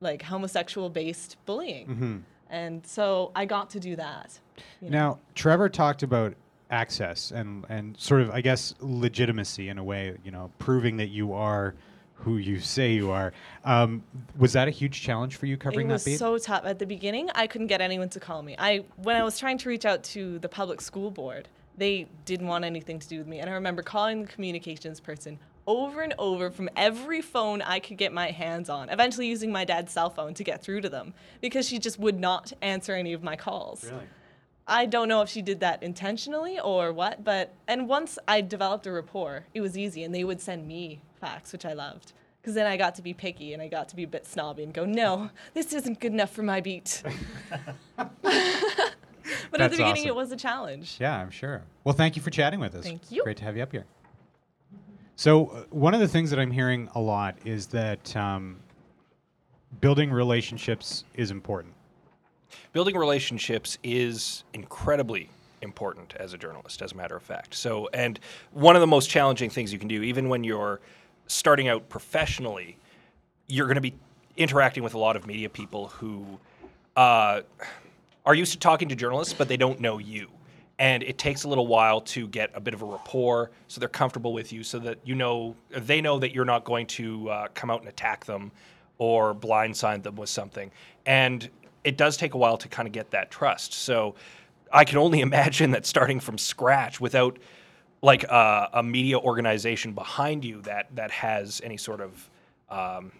like homosexual based bullying. And so I got to do that. you know. Now, Trevor talked about access and and sort of I guess legitimacy in a way, you know, proving that you are who you say you are. Um, was that a huge challenge for you covering it was that beat? so tough at the beginning. I couldn't get anyone to call me. I when I was trying to reach out to the public school board, they didn't want anything to do with me. And I remember calling the communications person over and over from every phone I could get my hands on. Eventually, using my dad's cell phone to get through to them because she just would not answer any of my calls. really? I don't know if she did that intentionally or what, but and once I developed a rapport, it was easy, and they would send me facts, which I loved, because then I got to be picky and I got to be a bit snobby and go, no, this isn't good enough for my beat. *laughs* *laughs* but at the beginning, awesome. it was a challenge. Yeah, I'm sure. Well, thank you for chatting with us. Thank you. Great to have you up here. So, uh, one of the things that I'm hearing a lot is that um, building relationships is important. building relationships is incredibly important as a journalist as a matter of fact so and one of the most challenging things you can do even when you're starting out professionally you're going to be interacting with a lot of media people who uh, are used to talking to journalists but they don't know you and it takes a little while to get a bit of a rapport so they're comfortable with you so that you know they know that you're not going to uh, come out and attack them or blindside them with something. And it does take a while to kind of get that trust. So i can only *laughs* imagine that starting from scratch without like a, a media organization behind you that that has any sort of um,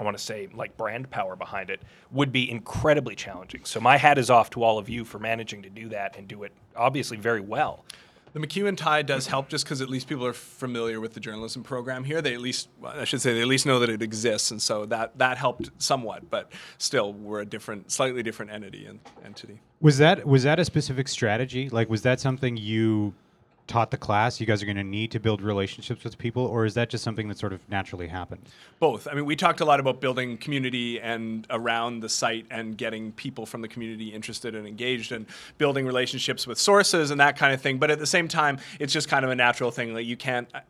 I want to say like brand power behind it would be incredibly challenging. So my hat is off to all of you for managing to do that and do it obviously very well. The MacEwan tie does help just because at least people are familiar with the journalism program here. They at least, well, I should say, they at least know that it exists, and so that that helped somewhat. But still, we're a different, slightly different entity and entity. Was that was that a specific strategy? Like, was that something you taught the class? You guys are going to need to build relationships with people, or is that just something that sort of naturally happened? Both. I mean, we talked a lot about building community and around the site and getting people from the community interested and engaged and building relationships with sources and that kind of thing. But at the same time, it's just kind of a natural thing. Like you can't uh,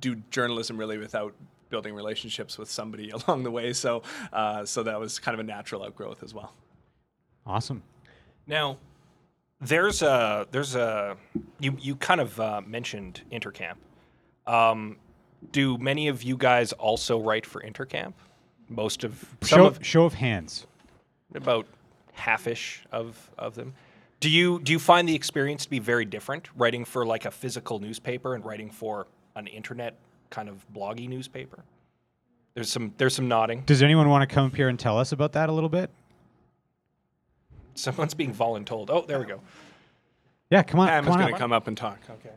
do journalism really without building relationships with somebody *laughs* along the way. So, uh, so that was kind of a natural outgrowth as well. Awesome. Now, there's a there's a you you kind of uh, mentioned Intercamp. Um, do many of you guys also write for Intercamp? Most of some Show, of show of hands. about halfish of of them. Do you do you find the experience to be very different writing for like a physical newspaper and writing for an internet kind of bloggy newspaper? There's some there's some nodding. Does anyone want to come up here and tell us about that a little bit? Someone's being voluntold. Oh, there we go. Yeah, come on. Pam come is on going up. to come up and talk. Okay.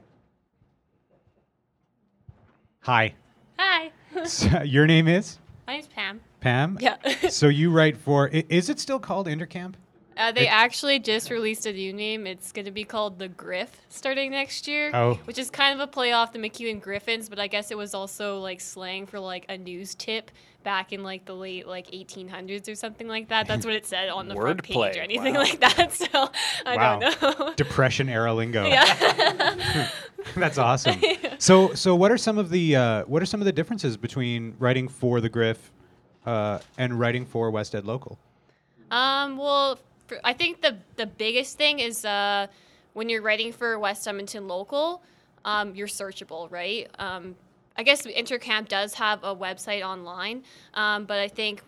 Hi. Hi, *laughs* So, your name is my name's Pam. Pam. Yeah. *laughs* so you write for? i- Is it still called Intercamp? Uh, they It- actually just released a new name. It's going to be called the Griff starting next year. Oh. Which is kind of a play off the MacEwan Griffins, but I guess it was also like slang for like a news tip back in like the late like 1800s or something like that. That's what it said on the front page Wordplay, or anything wow. like that. *laughs* So I Wow. don't know. *laughs* Depression era lingo. yeah. *laughs* That's awesome. So, so what are some of the uh, what are some of the differences between writing for the Griff uh, and writing for West Ed Local? Um, well, for, I think the the biggest thing is uh, when you're writing for West Edmonton local, um, you're searchable, right? Um, I guess Intercamp does have a website online, um, but I think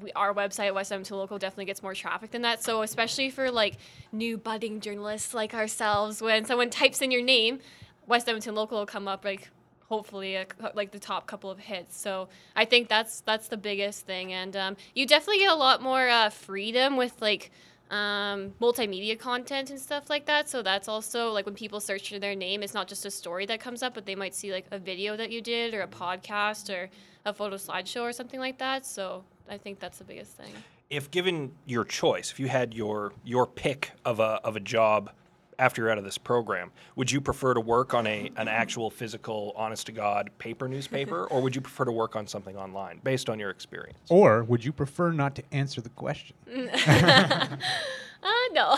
we, our website, West Edmonton Local, definitely gets more traffic than that. So especially for like new budding journalists like ourselves, when someone types in your name, West Edmonton Local will come up like hopefully a, like the top couple of hits. So I think that's that's the biggest thing, and um, you definitely get a lot more uh, freedom with like um, multimedia content and stuff like that. So that's also like when people search for their name, it's not just a story that comes up, but they might see like a video that you did or a podcast or a photo slideshow or something like that. So I think that's the biggest thing. if given your choice, if you had your your pick of a of a job after you're out of this program, would you prefer to work on a an actual physical, honest to god paper newspaper, or would you prefer to work on something online based on your experience? Or would you prefer not to answer the question? *laughs* Uh, no.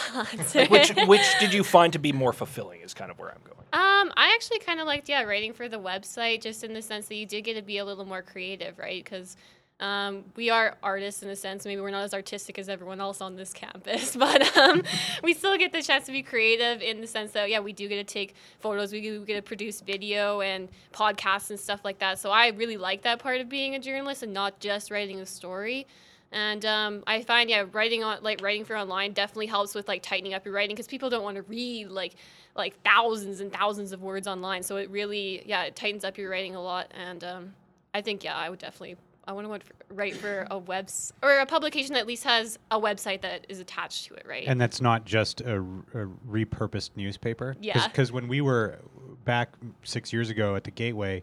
which which did you find to be more fulfilling? Is kind of where I'm going. Um, I actually kind of liked yeah writing for the website, just in the sense that you did get to be a little more creative, right? Because Um, we are artists in a sense. Maybe we're not as artistic as everyone else on this campus, *laughs* but um, we still get the chance to be creative in the sense that, yeah, we do get to take photos, we get to produce video and podcasts and stuff like that. So I really like that part of being a journalist and not just writing a story. And um, I find, yeah, writing on like writing for online definitely helps with like tightening up your writing because people don't want to read like like thousands and thousands of words online. So it really, yeah, it tightens up your writing a lot. And um, I think, yeah, I would definitely I want to write for a webs or a publication that at least has a website that is attached to it, right? And that's not just a, a repurposed newspaper. Yeah. Because when we were back six years ago at the Gateway,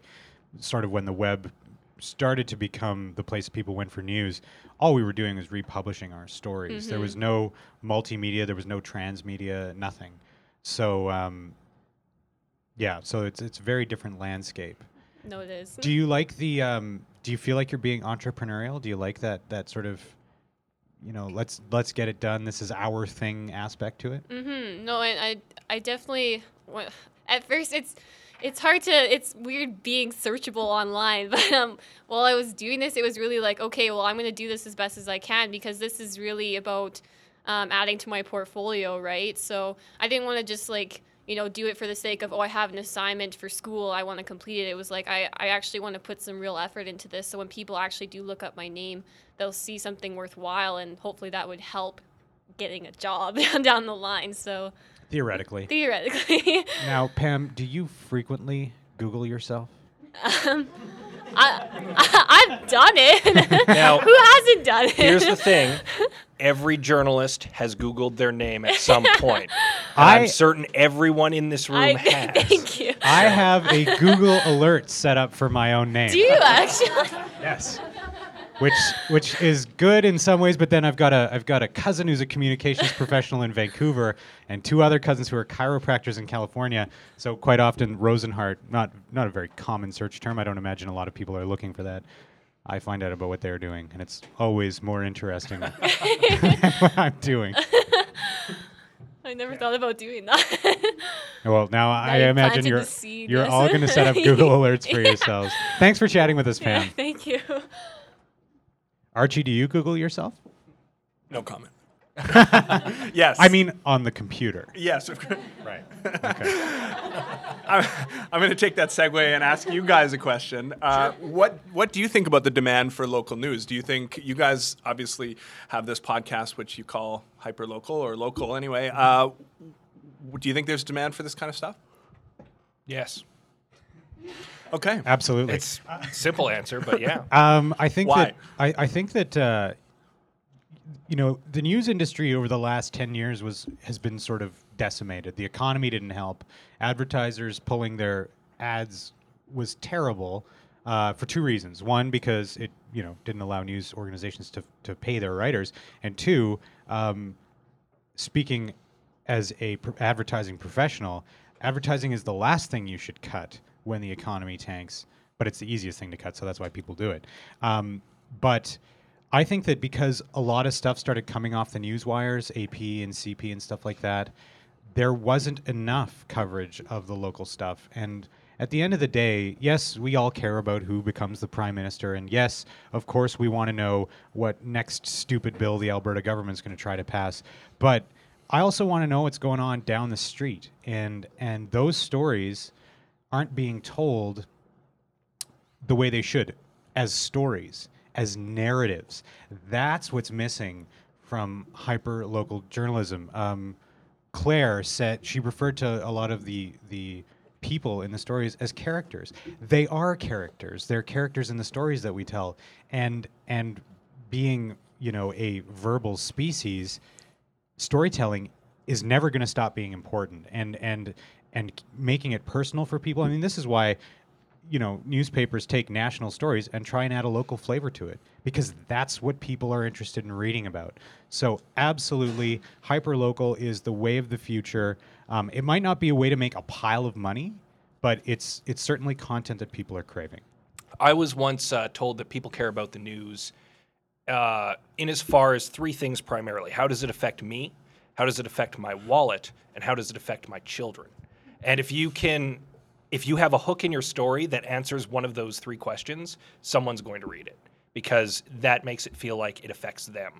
sort of when the web started to become the place people went for news, all we were doing was republishing our stories. There was no multimedia, there was no transmedia, nothing. So, um, yeah, so it's it's a very different landscape. no, it is. Do you like the? Um, do you feel like you're being entrepreneurial? Do you like that that sort of, you know, let's let's get it done. This is our thing aspect to it. Mm-hmm. No, I, I, I definitely. At first, it's, it's hard to. It's weird being searchable online. *laughs* But um, while I was doing this, it was really like, okay, well, I'm gonna do this as best as I can because this is really about um, adding to my portfolio, right? So I didn't want to just like you know do it for the sake of oh I have an assignment for school I want to complete it. It was like I I actually want to put some real effort into this. So when people actually do look up my name, they'll see something worthwhile, and hopefully that would help getting a job *laughs* down the line. So Theoretically. theoretically, *laughs* now, Pam, do you frequently Google yourself? Um, I, *laughs* I have done it. Now- who hasn't done it? Here's the thing: every journalist has Googled their name at some *laughs* point. I- I'm certain everyone in this room I, *laughs* has. thank you. I have a Google alert set up for my own name. Do you actually? Yes. Which which is good in some ways, but then I've got a I've got a cousin who's a communications professional in Vancouver, and two other cousins who are chiropractors in California. So quite often Rozenhart, not not a very common search term. I don't imagine a lot of people are looking for that. I find out about what they're doing, and it's always more interesting than *laughs* *laughs* what I'm doing. *laughs* I never thought about doing that. Well, now I imagine you're you're all going to set up Google alerts for Yeah. yourselves. Thanks for chatting with us, Pam. thank you. Archie, do you Google yourself? No comment. *laughs* yes. I mean, on the computer. yes. Of course. *laughs* Right. *laughs* I'm, I'm going to take that segue and ask you guys a question. Uh, What What do you think about the demand for local news? Do you think you guys obviously have this podcast, which you call hyper local or local anyway? Uh, do you think there's demand for this kind of stuff? Yes, Okay. Absolutely. it's a simple answer, but yeah. Um, I think Why? that I, I think that uh, you know the news industry over the last ten years was has been sort of decimated. The economy didn't help. Advertisers pulling their ads was terrible uh, for two reasons. One, because it you know didn't allow news organizations to to pay their writers, and two, um, speaking as a advertising professional, advertising is the last thing you should cut when the economy tanks, but it's the easiest thing to cut, so that's why people do it. Um, but I think that because a lot of stuff started coming off the news wires, AP and CP and stuff like that, there wasn't enough coverage of the local stuff. And at the end of the day, yes, we all care about who becomes the prime minister. And yes, of course, we want to know what next stupid bill the Alberta government's going to try to pass. But I also want to know what's going on down the street. And, and those stories aren't being told the way they should as stories, as narratives. That's what's missing from hyper local journalism. Um, Claire said she referred to a lot of the the people in the stories as characters. They are characters. They're characters in the stories that we tell, and and being you know a verbal species, storytelling is never going to stop being important and and and making it personal for people. I mean, this is why you know newspapers take national stories and try and add a local flavor to it because that's what people are interested in reading about. So absolutely, hyper local is the way of the future. Um, it might not be a way to make a pile of money, but it's it's certainly content that people are craving. I was once uh, told that people care about the news uh, in as far as three things primarily. How does it affect me? How does it affect my wallet? And how does it affect my children? And if you can, if you have a hook in your story that answers one of those three questions, someone's going to read it. because that makes it feel like it affects them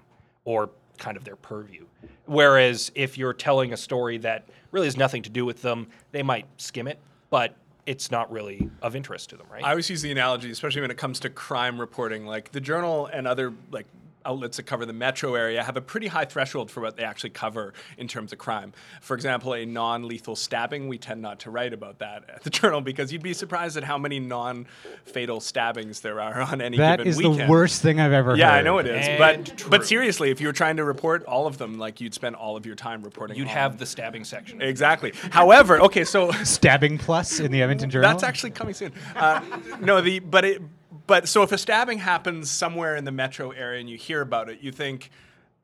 or kind of their purview. Whereas if you're telling a story that really has nothing to do with them, they might skim it, but it's not really of interest to them, right? I always use the analogy, especially when it comes to crime reporting. Like the Journal and other like outlets that cover the metro area have a pretty high threshold for what they actually cover in terms of crime. For example, a non-lethal stabbing, we tend not to write about that at the *laughs* Journal because you'd be surprised at how many non-fatal stabbings there are on any That given is weekend. the worst thing I've ever Yeah, heard. I know it is. And But true. but seriously, if you were trying to report all of them, like you'd spend all of your time reporting. You'd on- have the stabbing section. exactly. However, okay, so *laughs* Stabbing Plus in the Edmonton Journal. that's actually coming soon. Uh, no, the but it but so if a stabbing happens somewhere in the metro area and you hear about it, you think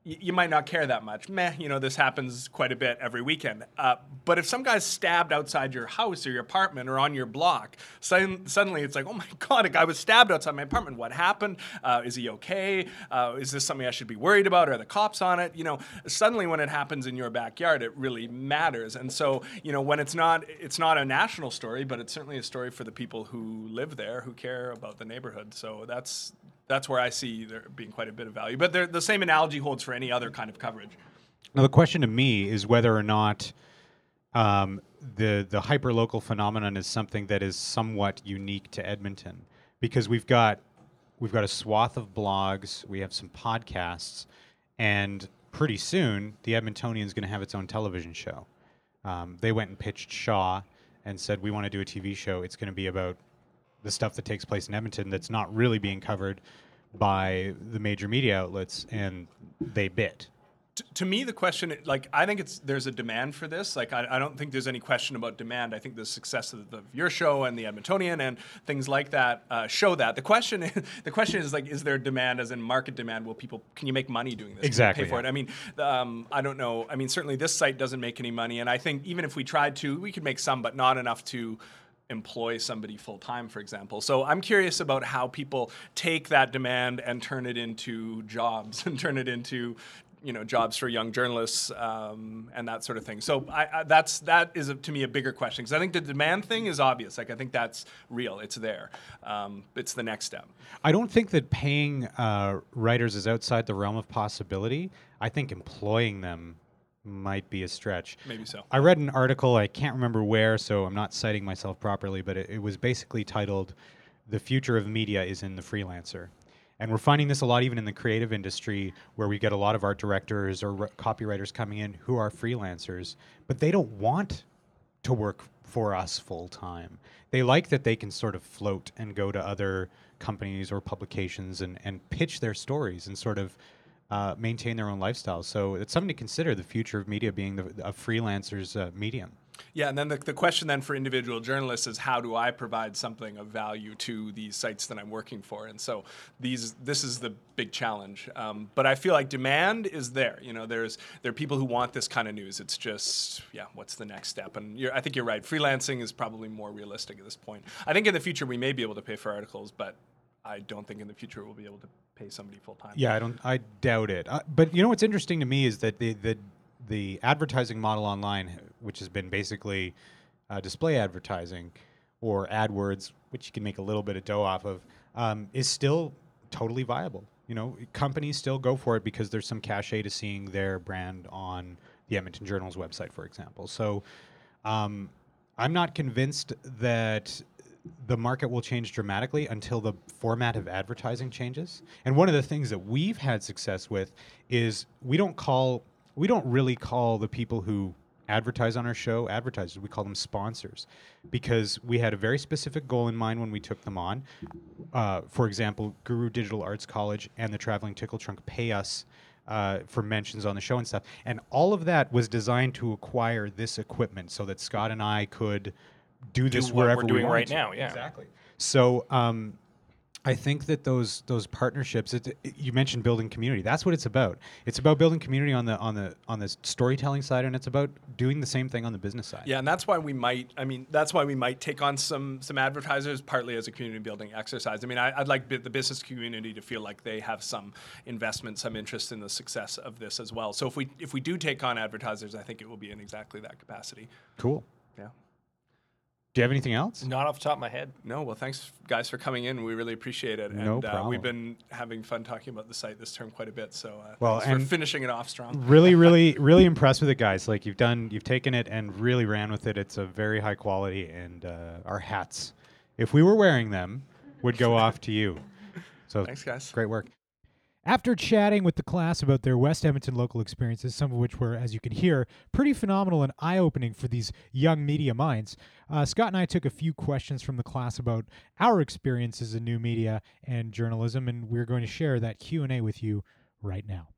you might not care that much. Meh, you know, this happens quite a bit every weekend. Uh, but if some guy's stabbed outside your house or your apartment or on your block, sudden, suddenly it's like, oh my God, a guy was stabbed outside my apartment. What happened? Uh, is he okay? Uh, is this something I should be worried about? Are the cops on it? You know, suddenly when it happens in your backyard, it really matters. And so, you know, when it's not, it's not a national story, but it's certainly a story for the people who live there, who care about the neighborhood. So that's that's where I see there being quite a bit of value. But the same analogy holds for any other kind of coverage. Now the question to me is whether or not um, the the hyper local phenomenon is something that is somewhat unique to Edmonton, because we've got we've got a swath of blogs, we have some podcasts, and pretty soon the Edmontonian is going to have its own television show. Um, they went and pitched Shaw and said we want to do a TV show. It's going to be about the stuff that takes place in Edmonton that's not really being covered by the major media outlets, and they bit. T- to me, the question, like, I think it's there's a demand for this. Like, I, I don't think there's any question about demand. I think the success of, the, of your show and the Edmontonian and things like that uh, show that. The question, is, *laughs* the question is like, is there demand, as in market demand? Will people can you make money doing this? Exactly, pay for yeah. it. I mean, um, I don't know. I mean, certainly this site doesn't make any money, and I think even if we tried to, we could make some, but not enough to employ somebody full time, for example. So I'm curious about how people take that demand and turn it into jobs *laughs* and turn it into you know jobs for young journalists um, and that sort of thing. So I, I, that's that is a, to me a bigger question because I think the demand thing is obvious. Like I think that's real. It's there. Um, it's the next step. I don't think that paying uh, writers is outside the realm of possibility. I think employing them might be a stretch. Maybe so. I read an article, I can't remember where, so I'm not citing myself properly, but it, it was basically titled The Future of Media is in the Freelancer. And we're finding this a lot even in the creative industry where we get a lot of art directors or r- copywriters coming in who are freelancers, but they don't want to work for us full time. They like that they can sort of float and go to other companies or publications and, and pitch their stories and sort of uh, maintain their own lifestyle. So it's something to consider the future of media being the, a freelancer's uh, medium. Yeah, and then the, the question then for individual journalists is how do I provide something of value to these sites that I'm working for? And so these this is the big challenge. Um, but I feel like demand is there. You know, there's there are people who want this kind of news. It's just yeah, what's the next step? And I think you're right. Freelancing is probably more realistic at this point. I think in the future we may be able to pay for articles, but I don't think in the future we'll be able to pay somebody full time. Yeah, I don't. I doubt it. Uh, but you know what's interesting to me is that the the the advertising model online, which has been basically uh, display advertising or AdWords, which you can make a little bit of dough off of, um, is still totally viable. You know, companies still go for it because there's some cachet to seeing their brand on the Edmonton Journal's website, for example. So, um, I'm not convinced that the market will change dramatically until the format of advertising changes. And one of the things that we've had success with is we don't call we don't really call the people who advertise on our show advertisers. We call them sponsors because we had a very specific goal in mind when we took them on. Uh, for example, Guru Digital Arts College and the Traveling Tickle Trunk pay us uh, for mentions on the show and stuff. And all of that was designed to acquire this equipment so that Scott and I could do this we're wherever we doing right to. now, yeah. exactly. So um, I think that those those partnerships. It, it- you mentioned building community. That's what it's about. It's about building community on the on the on the storytelling side, and it's about doing the same thing on the business side. Yeah, and that's why we might. I mean, that's why we might take on some some advertisers, partly as a community building exercise. I mean, I, I'd like bi- the business community to feel like they have some investment, some interest in the success of this as well. So if we if we do take on advertisers, I think it will be in exactly that capacity. Cool. Yeah. Do you have anything else? Not off the top of my head. No, well, thanks guys for coming in. We really appreciate it. No and uh, problem. we've been having fun talking about the site this term quite a bit. So uh, Well, thanks for and- finishing it off strong. really, *laughs* really, really impressed with it, guys. Like you've done, you've taken it and really ran with it. It's a very high quality, and uh, our hats, if we were wearing them, would go *laughs* off to you. So Thanks, guys. great work. After chatting with the class about their West Edmonton local experiences, some of which were, as you can hear, pretty phenomenal and eye-opening for these young media minds, uh, Scott and I took a few questions from the class about our experiences in new media and journalism, and we're going to share that Q and A with you right now.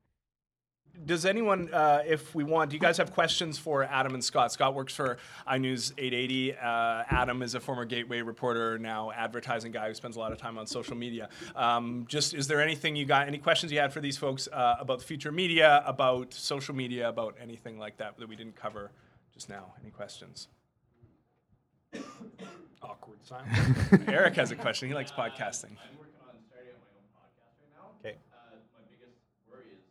Does anyone, uh, if we want, do you guys have questions for Adam and Scott? Scott works for iNews 880. Uh, Adam is a former Gateway reporter, now advertising guy who spends a lot of time on social media. Um, just, is there anything you got, any questions you had for these folks uh, about the future media, about social media, about anything like that that we didn't cover just now? Any questions? *coughs* Awkward silence. Eric has a question. He likes podcasting. I'm working on starting up my own podcast right now. Okay. Uh, my biggest worry is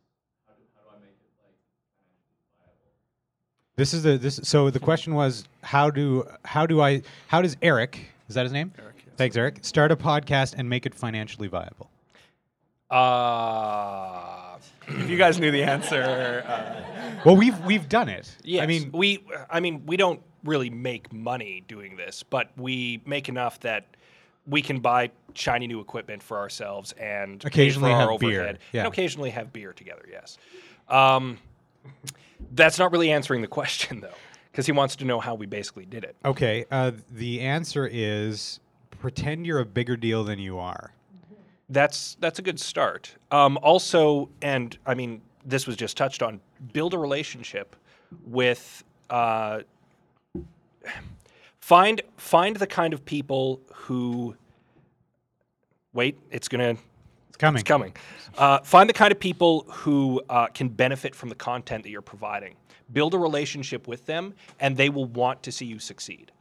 how do, how do I make it like financially viable? This is the this. So the question was, how do how do I how does Eric is that his name? Eric, yes. Thanks, Eric. Start a podcast and make it financially viable. Uh, If you guys knew the answer, uh, Well, we've we've done it. yes. I mean, we. I mean, we don't really make money doing this, but we make enough that we can buy shiny new equipment for ourselves and Occasionally our have beer, yeah. and occasionally have beer together. Yes. Um, that's not really answering the question though, because he wants to know how we basically did it. okay. Uh, the answer is pretend you're a bigger deal than you are. That's that's a good start. Um, also, and I mean, this was just touched on. Build a relationship with. Uh, find find the kind of people who. Wait, it's gonna coming. it's coming. Uh, find the kind of people who uh, can benefit from the content that you're providing. Build a relationship with them, and they will want to see you succeed,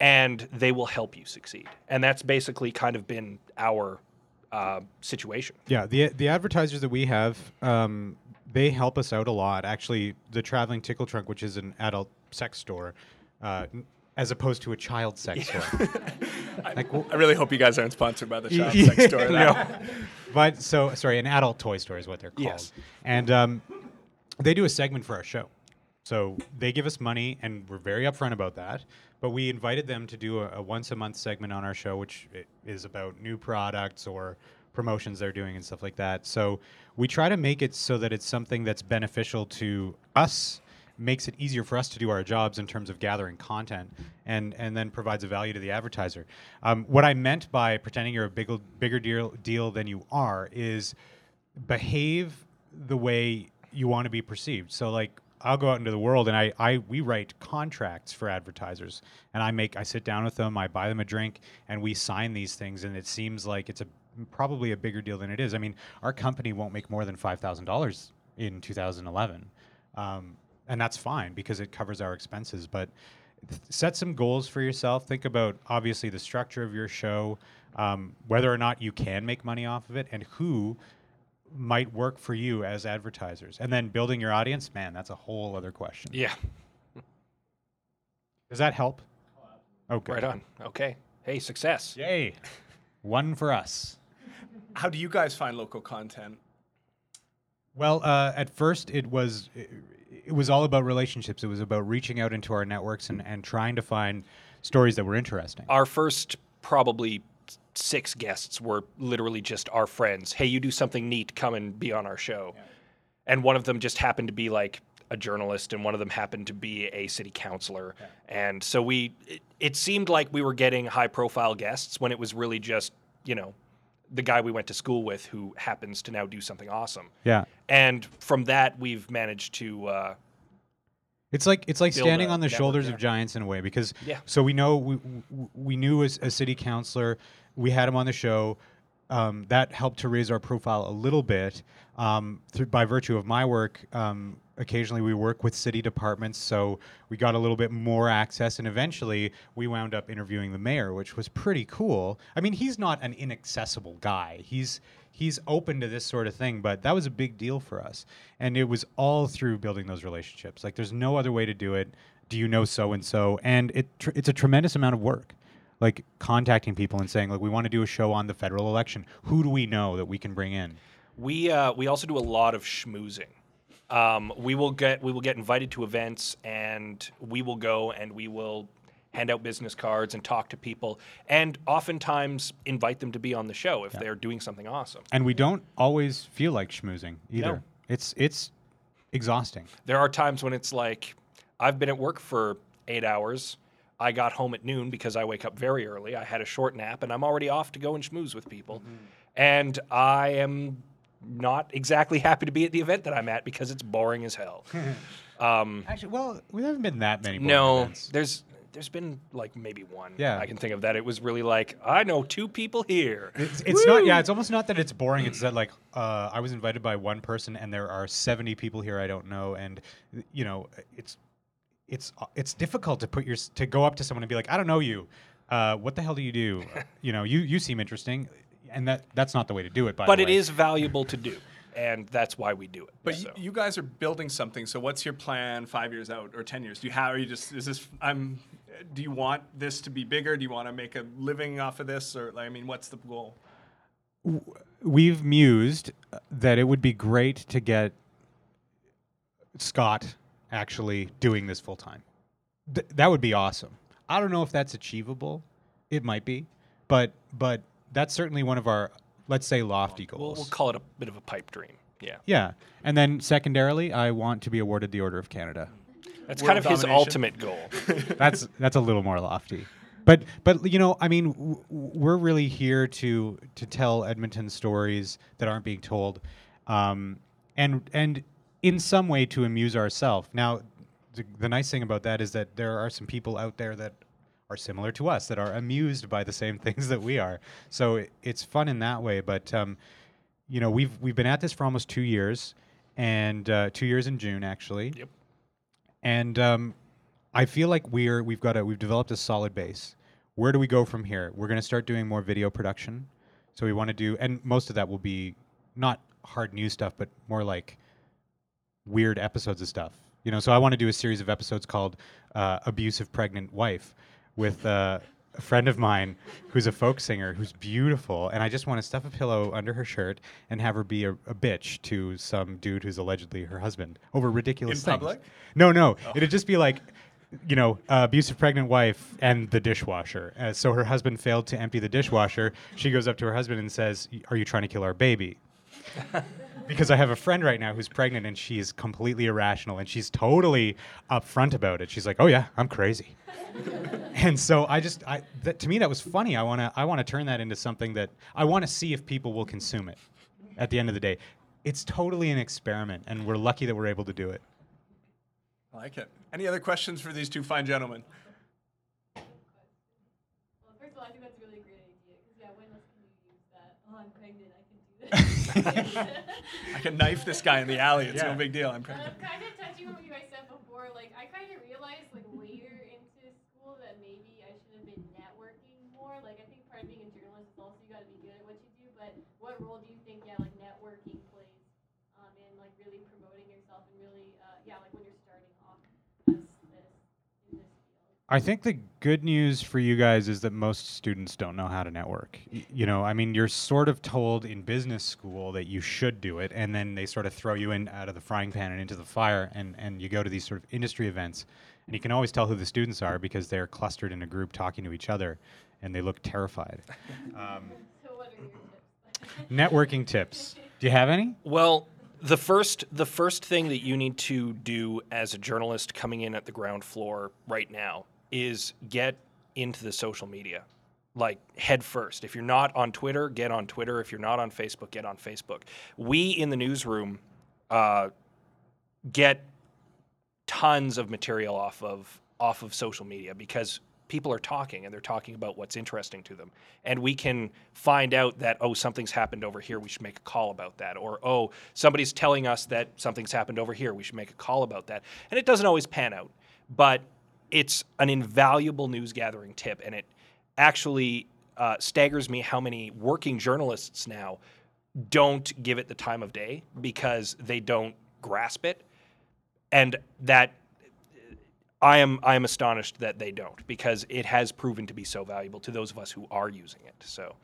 and they will help you succeed. And that's basically kind of been our uh, situation. Yeah, the the advertisers that we have, um, they help us out a lot. Actually, the Traveling Tickle Trunk, which is an adult sex store, uh, as opposed to a child sex store. *laughs* like, w- I really hope you guys aren't sponsored by the child Yeah. sex store. That- *laughs* but so sorry, an adult toy store is what they're called. Yes. And um, they do a segment for our show. So they give us money, and we're very upfront about that. But we invited them to do a, a once a month segment on our show, which is about new products or promotions they're doing and stuff like that. So we try to make it so that it's something that's beneficial to us, makes it easier for us to do our jobs in terms of gathering content, and and then provides a value to the advertiser. Um, what I meant by pretending you're a bigger bigger deal deal than you are is behave the way you want to be perceived. So like I'll go out into the world and I, I we write contracts for advertisers and I make I sit down with them, I buy them a drink and we sign these things and it seems like it's a probably a bigger deal than it is. I mean, our company won't make more than five thousand dollars in 2011, um, and that's fine because it covers our expenses. But set some goals for yourself. Think about obviously the structure of your show, um, whether or not you can make money off of it, and who might work for you as advertisers. And then building your audience, man, that's a whole other question. Yeah, Does that help? Okay. right on. Okay. Hey, success. Yay. One for us. How do you guys find local content? Well, uh, at first it was it, was all about relationships. It was about reaching out into our networks and, and trying to find stories that were interesting. Our first probably six guests were literally just our friends. Hey, you do something neat, come and be on our show. And one of them just happened to be like a journalist, and one of them happened to be a city councilor. And so we, it, it seemed like we were getting high profile guests when it was really just, you know, the guy we went to school with who happens to now do something awesome. Yeah. And from that, we've managed to. Uh, It's like it's like standing on the network, shoulders yeah. of giants in a way because Yeah. so we know we, we- we knew as a city councilor we had him on the show um, that helped to raise our profile a little bit um, through, by virtue of my work um, occasionally we work with city departments so we got a little bit more access and eventually we wound up interviewing the mayor which was pretty cool i mean he's not an inaccessible guy he's he's open to this sort of thing but that was a big deal for us and it was all through building those relationships like there's no other way to do it do you know so and so? And it tr- it's a tremendous amount of work, like contacting people and saying like we want to do a show on the federal election. Who do we know that we can bring in? We uh, we also do a lot of schmoozing. Um, we will get we will get invited to events, and we will go and we will hand out business cards and talk to people, and oftentimes invite them to be on the show if they're doing something awesome. And we don't always feel like schmoozing either. No. It's it's exhausting. There are times when it's like I've been at work for eight hours. I got home at noon because I wake up very early. I had a short nap, and I'm already off to go and schmooze with people. And I am not exactly happy to be at the event that I'm at because it's boring as hell. *laughs* um, Actually, well, we haven't been that many. no, events. there's there's been like maybe one. Yeah. I can think of that. It was really like I know two people here. It's, it's not. Yeah, it's almost not that it's boring. It's that like uh, I was invited by one person, and there are seventy people here I don't know, and you know, it's it's it's difficult to put your to go up to someone and be like, I don't know you. Uh, what the hell do you do? *laughs* you know, you you seem interesting, and that that's not the way to do it. By but the it way. is valuable to do, and that's why we do it. But so. y- you guys are building something. So what's your plan five years out or ten years? Do you have? Are you just? Is this? I'm. Do you want this to be bigger? Do you want to make a living off of this, or like, I mean, what's the goal? we've mused that it would be great to get Scott actually doing this full time. Th- that would be awesome. I don't know if that's achievable. It might be, but but that's certainly one of our let's say lofty we'll, goals. we'll call it a bit of a pipe dream. Yeah, yeah, and then secondarily, I want to be awarded the Order of Canada. that's World kind of his ultimate goal. *laughs* that's that's a little more lofty. But but you know, I mean, w- w- we're really here to to tell Edmonton stories that aren't being told, um, and and in some way to amuse ourselves. Now, the, the nice thing about that is that there are some people out there that are similar to us that are amused by the same *laughs* things that we are. So it, it's fun in that way. But um, you know, we've we've been at this for almost two years, and uh, two years in June actually. Yep. And um, I feel like we're we've got a we've developed a solid base. Where do we go from here? We're going to start doing more video production. So we want to do, and most of that will be not hard news stuff, but more like weird episodes of stuff. You know, so I want to do a series of episodes called uh, "Abusive Pregnant Wife" with uh, a friend of mine who's a folk singer who's beautiful, and I just want to stuff a pillow under her shirt and have her be a, a bitch to some dude who's allegedly her husband over ridiculous In things. public? No, no, it'd just be like. You know, uh, abusive pregnant wife and the dishwasher. Uh, so her husband failed to empty the dishwasher. She goes up to her husband and says, "Are you trying to kill our baby?" Because I have a friend right now who's pregnant and she's completely irrational and she's totally upfront about it. She's like, "Oh yeah, I'm crazy." *laughs* and so I just I that, to me that was funny. I want to I want to turn that into something that I want to see if people will consume it. At the end of the day, it's totally an experiment and we're lucky that we're able to do it. I like it. Any other questions for these two fine gentlemen? Well, first of all, I think that's a really great idea. Because, yeah, when else can you use that? Oh, I'm pregnant. I can do this. *laughs* I can knife this guy in the alley. It's Yeah. no big deal. I'm pregnant. Um, kind of touching on what you guys said before, like I kind of realized like later into school that maybe I should have been networking more. Like I think part of being a journalist is also you got to be good at what you do. But what role do you think, yeah, like networking plays um, in like really promoting yourself and really, uh, yeah, like when you're starting off as this in this field? I think the good news for you guys is that most students don't know how to network. Y- You know, I mean, you're sort of told in business school that you should do it, and then they sort of throw you in out of the frying pan and into the fire, and, and you go to these sort of industry events, and you can always tell who the students are because they're clustered in a group talking to each other, and they look terrified. *laughs* Um, So what are your tips? *laughs* networking tips. Do you have any? Well, the first the first thing that you need to do as a journalist coming in at the ground floor right now is get into the social media. Like head first. If you're not on Twitter, get on Twitter. If you're not on Facebook, get on Facebook. We in the newsroom uh, get tons of material off of off of social media because people are talking and they're talking about what's interesting to them and we can find out that oh something's happened over here we should make a call about that or oh somebody's telling us that something's happened over here we should make a call about that and it doesn't always pan out but it's an invaluable news gathering tip and it actually uh, staggers me how many working journalists now don't give it the time of day because they don't grasp it and that I am I am astonished that they don't because it has proven to be so valuable to those of us who are using it. So,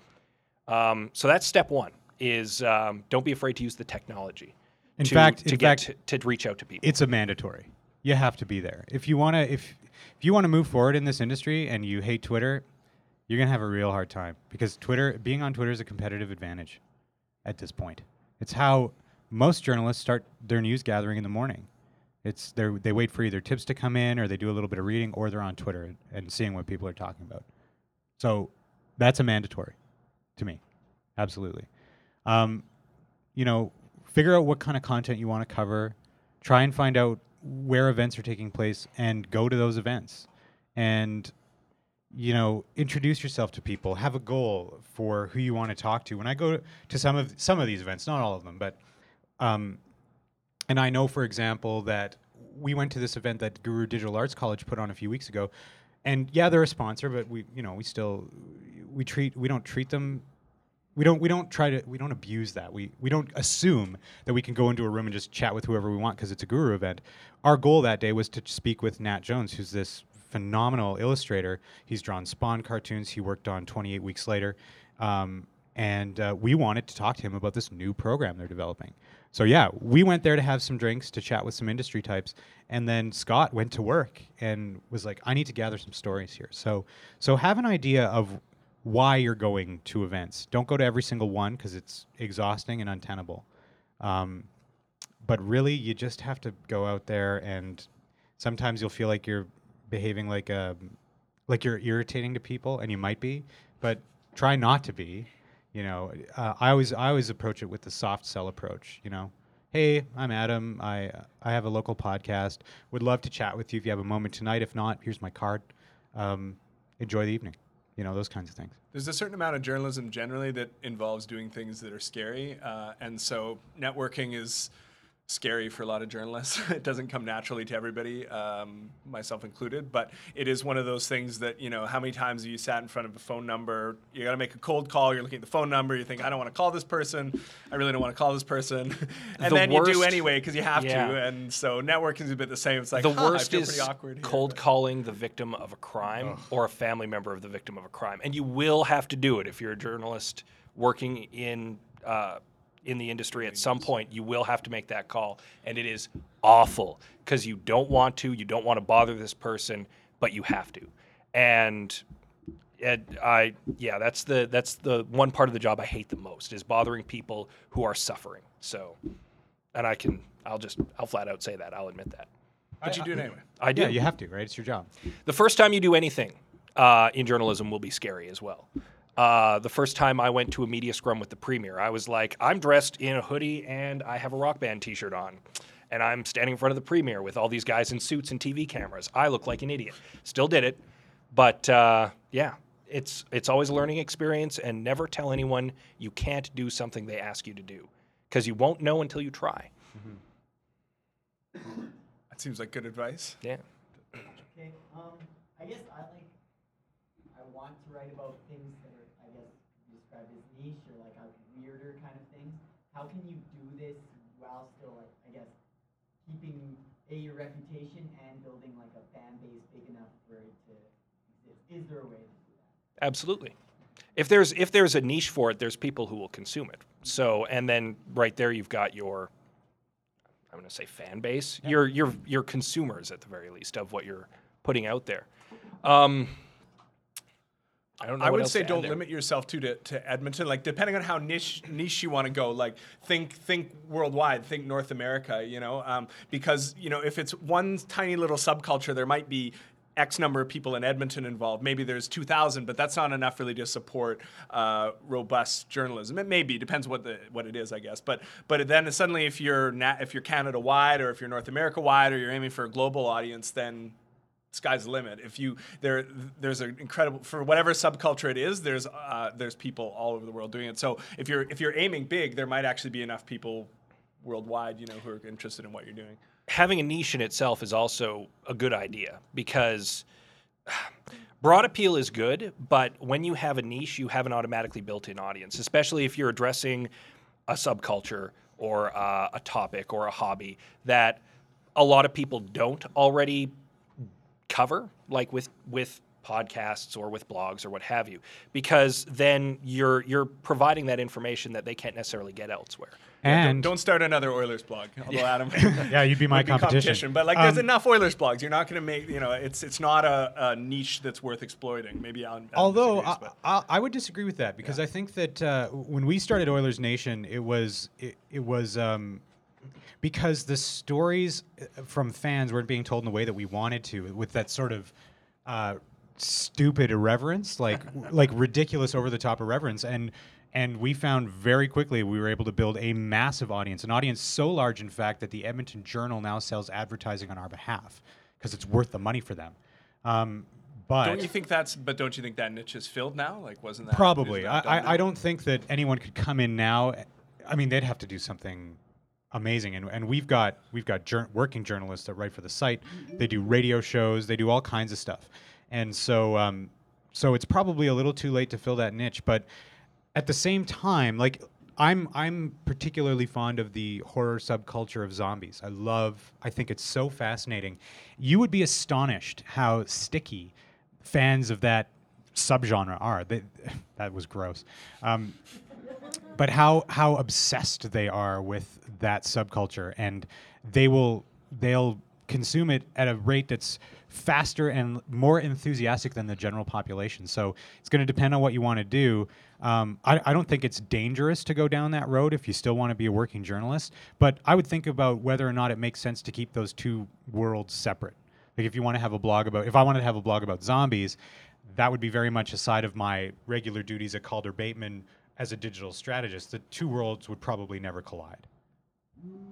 um, so that's step one: is um, don't be afraid to use the technology. In to, fact- to in get fact- to, to reach out to people. it's a mandatory. You have to be there if you want to. If if you want to move forward in this industry and you hate Twitter, you're gonna have a real hard time because Twitter, being on Twitter, is a competitive advantage at this point. It's how most journalists start their news gathering in the morning. It's they they wait for either tips to come in or they do a little bit of reading or they're on Twitter and, and seeing what people are talking about. So that's a mandatory to me, absolutely. Um, you know, figure out what kind of content you want to cover. Try and find out where events are taking place and go to those events. And you know, introduce yourself to people. Have a goal for who you want to talk to. When I go to some of some of these events, not all of them, but um, and I know, for example, that we went to this event that Guru Digital Arts College put on a few weeks ago, and yeah, they're a sponsor, but we, you know, we still we treat we don't treat them. We don't we don't try to we don't abuse that. We we don't assume that we can go into a room and just chat with whoever we want because it's a Guru event. Our goal that day was to speak with Nat Jones, who's this phenomenal illustrator. He's drawn Spawn cartoons. He worked on 28 Weeks Later. Um, and uh, we wanted to talk to him about this new program they're developing. So yeah, we went there to have some drinks, to chat with some industry types, and then Scott went to work and was like, "I need to gather some stories here." So, so have an idea of why you're going to events. Don't go to every single one because it's exhausting and untenable. Um, but really, you just have to go out there, and sometimes you'll feel like you're behaving like a like you're irritating to people, and you might be, but try not to be. You know, uh, I always I always approach it with the soft sell approach. You know, hey, I'm Adam. I I have a local podcast. Would love to chat with you if you have a moment tonight. If not, here's my card. Um, enjoy the evening. You know, those kinds of things. There's a certain amount of journalism generally that involves doing things that are scary, uh, and so networking is scary for a lot of journalists. *laughs* it doesn't come naturally to everybody, um, myself included. But it is one of those things that you know, how many times have you sat in front of a phone number? You got to make a cold call. You're looking at the phone number. You think, I don't want to call this person. I really don't want to call this person, *laughs* and The then you do anyway because you have Yeah. to. And so networking is a bit the same. It's like the huh, worst I feel is pretty awkward here, cold but- calling the victim of a crime or a family member of the victim of a crime, and you will have to do it if you're a journalist working in uh, in the industry. At some point, you will have to make that call, and it is awful because you don't want to, you don't want to bother this person, but you have to, and. It, I yeah, that's the that's the one part of the job I hate the most is bothering people who are suffering. So, and I can I'll just I'll flat out say that I'll admit that. But you do it anyway. I do. Yeah, you have to, right? It's your job. The first time you do anything uh, in journalism will be scary as well. Uh, the first time I went to a media scrum with the premier, I was like, I'm dressed in a hoodie and I have a rock band t shirt on. And I'm standing in front of the premier with all these guys in suits and TV cameras. I look like an idiot. Still did it. But uh, yeah, it's, it's always a learning experience. And never tell anyone you can't do something they ask you to do because you won't know until you try. That seems like good advice. Yeah. Okay, um, I guess I like, I want to write about things that are, I guess, described as niche or like a weirder kind of things. How can you do this while still, like, I guess, keeping a your reputation and building like a fan base big enough for it to exist? Is there a way to do that? Absolutely. If there's if there's a niche for it, there's people who will consume it. So and then right there you've got your I'm going to say fan base, your your your consumers at the very least of what you're putting out there. Um, I don't know. I would say don't limit yourself to, to to Edmonton. Like depending on how niche niche you want to go, like think think worldwide, think North America. You know, um, because you know if it's one tiny little subculture, there might be X number of people in Edmonton involved. Maybe there's 2,000, but that's not enough really to support uh, robust journalism. It may be depends what the what it is, I guess. But but then suddenly, if you're na- if you're Canada wide, or if you're North America wide, or you're aiming for a global audience, then sky's the limit. If you there, there's an incredible for whatever subculture it is. There's uh, there's people all over the world doing it. So if you're if you're aiming big, there might actually be enough people worldwide, you know, who are interested in what you're doing. having a niche in itself is also a good idea because *sighs* broad appeal is good, but when you have a niche, you have an automatically built in audience, especially if you're addressing a subculture or uh, a topic or a hobby that a lot of people don't already cover, like with with podcasts or with blogs or what have you, because then you're you're providing that information that they can't necessarily get elsewhere. And Don't start another Oilers blog, although Adam. *laughs* *laughs* yeah, you'd be my would be competition. But like, there's Um, enough Oilers blogs. You're not going to make, you know, it's it's not a, a niche that's worth exploiting. Maybe Adam Adam Although I, I, I would disagree with that because I think that uh, when we started Oilers Nation, it was it, it was um, because the stories uh, from fans weren't being told in the way that we wanted to, with that sort of uh, stupid irreverence, like *laughs* like ridiculous, over the top irreverence, and and we found very quickly we were able to build a massive audience, an audience so large, in fact, that the Edmonton Journal now sells advertising on our behalf because it's worth the money for them. Um, but don't you think that's? But don't you think that niche is filled now? Like, wasn't that Probably. I, that done now? I, I don't think that anyone could come in now. I mean, they'd have to do something amazing, and, and we've got we've got jour- working journalists that write for the site. They do radio shows. They do all kinds of stuff, and so um, so it's probably a little too late to fill that niche. But at the same time, like I'm I'm particularly fond of the horror subculture of zombies. I love. I think it's so fascinating. You would be astonished how sticky fans of that subgenre are. They, *laughs* that was gross. Um, but how how obsessed they are with that subculture, and they will they'll consume it at a rate that's faster and more enthusiastic than the general population. So it's going to depend on what you want to do. Um, I, I don't think it's dangerous to go down that road if you still want to be a working journalist. But I would think about whether or not it makes sense to keep those two worlds separate. Like if you want to have a blog about, if I wanted to have a blog about zombies, that would be very much aside of my regular duties at Calder Bateman as a digital strategist. The two worlds would probably never collide.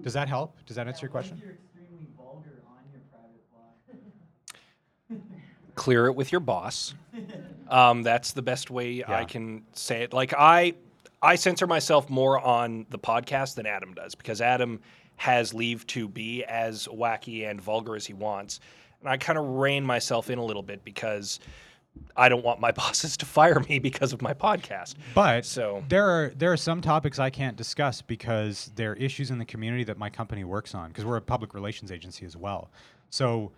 Does that help? Does that answer your question? You're extremely vulgar on your private blog. clear it with your boss. *laughs* Um, that's the best way I can say it. Like I, I censor myself more on the podcast than Adam does because Adam has leave to be as wacky and vulgar as he wants, and I kind of rein myself in a little bit because I don't want my *laughs* bosses to fire me because of my podcast. But So- there are there are some topics I can't discuss because they're issues in the community that my company works on because we're a public relations agency as well. So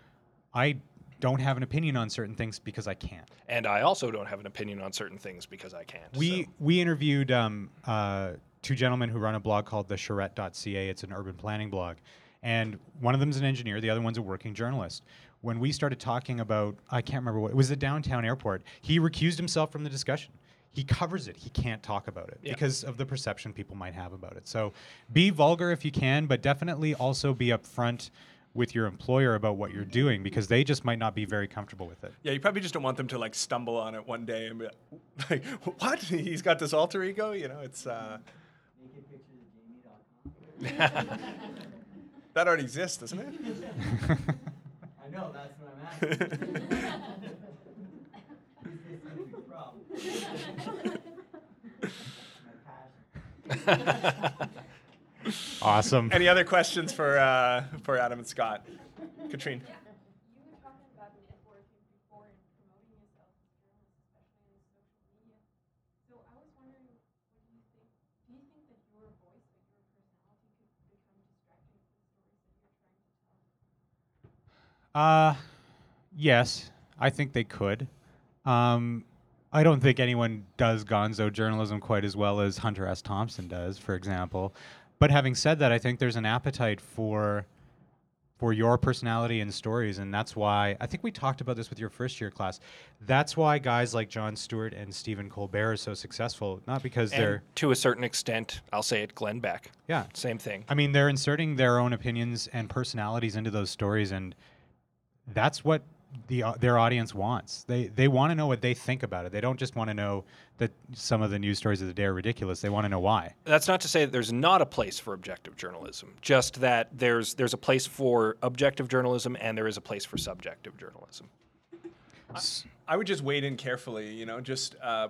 I don't have an opinion on certain things because I can't. And I also don't have an opinion on certain things because I can't. We so. we interviewed um, uh, two gentlemen who run a blog called the charrette.ca. It's an urban planning blog. And one of them's an engineer, the other one's a working journalist. When we started talking about, I can't remember what, it was the downtown airport, he recused himself from the discussion. He covers it. He can't talk about it Yeah. because of the perception people might have about it. So be vulgar if you can, but definitely also be upfront with your employer about what you're doing because they just might not be very comfortable with it. Yeah, you probably just don't want them to like stumble on it one day and be like, *laughs* "What? He's got this alter ego?" You know, it's uh, *laughs* that already exists, doesn't it? *laughs* I know, that's what I'm asking. Who's this YouTube from? My passion. Awesome. Any other questions for uh, for Adam and Scott? Katrine. You were talking about networking before and promoting yourself as a journalist, especially in social media. So I was wondering, what do you think? Do you think that your voice, like your personality, could become distracting from the stories that you're trying to tell? Uh, yes, I think they could. Um, I don't think anyone does gonzo journalism quite as well as Hunter S. Thompson does, for example. But having said that, I think there's an appetite for for your personality and stories, and that's why I think we talked about this with your first year class. That's why guys like Jon Stewart and Stephen Colbert are so successful, not because And they're to a certain extent, I'll say it, Glenn Beck. yeah, Same thing. I mean, they're inserting their own opinions and personalities into those stories, and that's what the uh, their audience wants. They they want to know what they think about it. They don't just want to know that some of the news stories of the day are ridiculous. They want to know why. That's not to say that there's not a place for objective journalism. Just that there's there's a place for objective journalism and there is a place for subjective journalism. I would just wade in carefully, you know, just uh,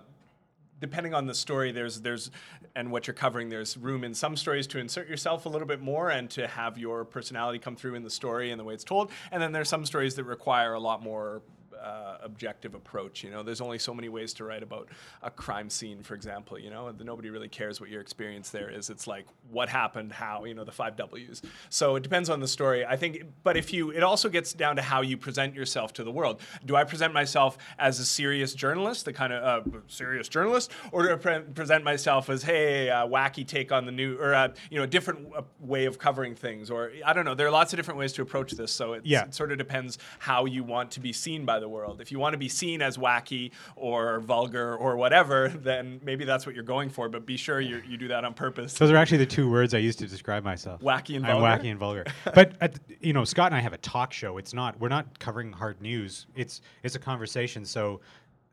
depending on the story, there's there's and what you're covering, there's room in some stories to insert yourself a little bit more and to have your personality come through in the story and the way it's told. And then there's some stories that require a lot more uh, objective approach. You know, there's only so many ways to write about a crime scene, for example. You know, and nobody really cares what your experience there is. It's like what happened, how. You know, the five W's. So it depends on the story. I think, but if you, it also gets down to how you present yourself to the world. Do I present myself as a serious journalist, the kind of uh, serious journalist, or do I pre- present myself as, hey, uh, wacky take on the new, or uh, you know, a different uh, way of covering things, or I don't know. There are lots of different ways to approach this. So Yeah. it sort of depends how you want to be seen by the world. If you want to be seen as wacky or vulgar or whatever, then maybe that's what you're going for. But be sure you you do that on purpose. Those are actually the two words I used to describe myself. Wacky and vulgar. I'm wacky and vulgar. *laughs* but at, you know, Scott and I have a talk show. It's not we're not covering hard news. It's it's a conversation. So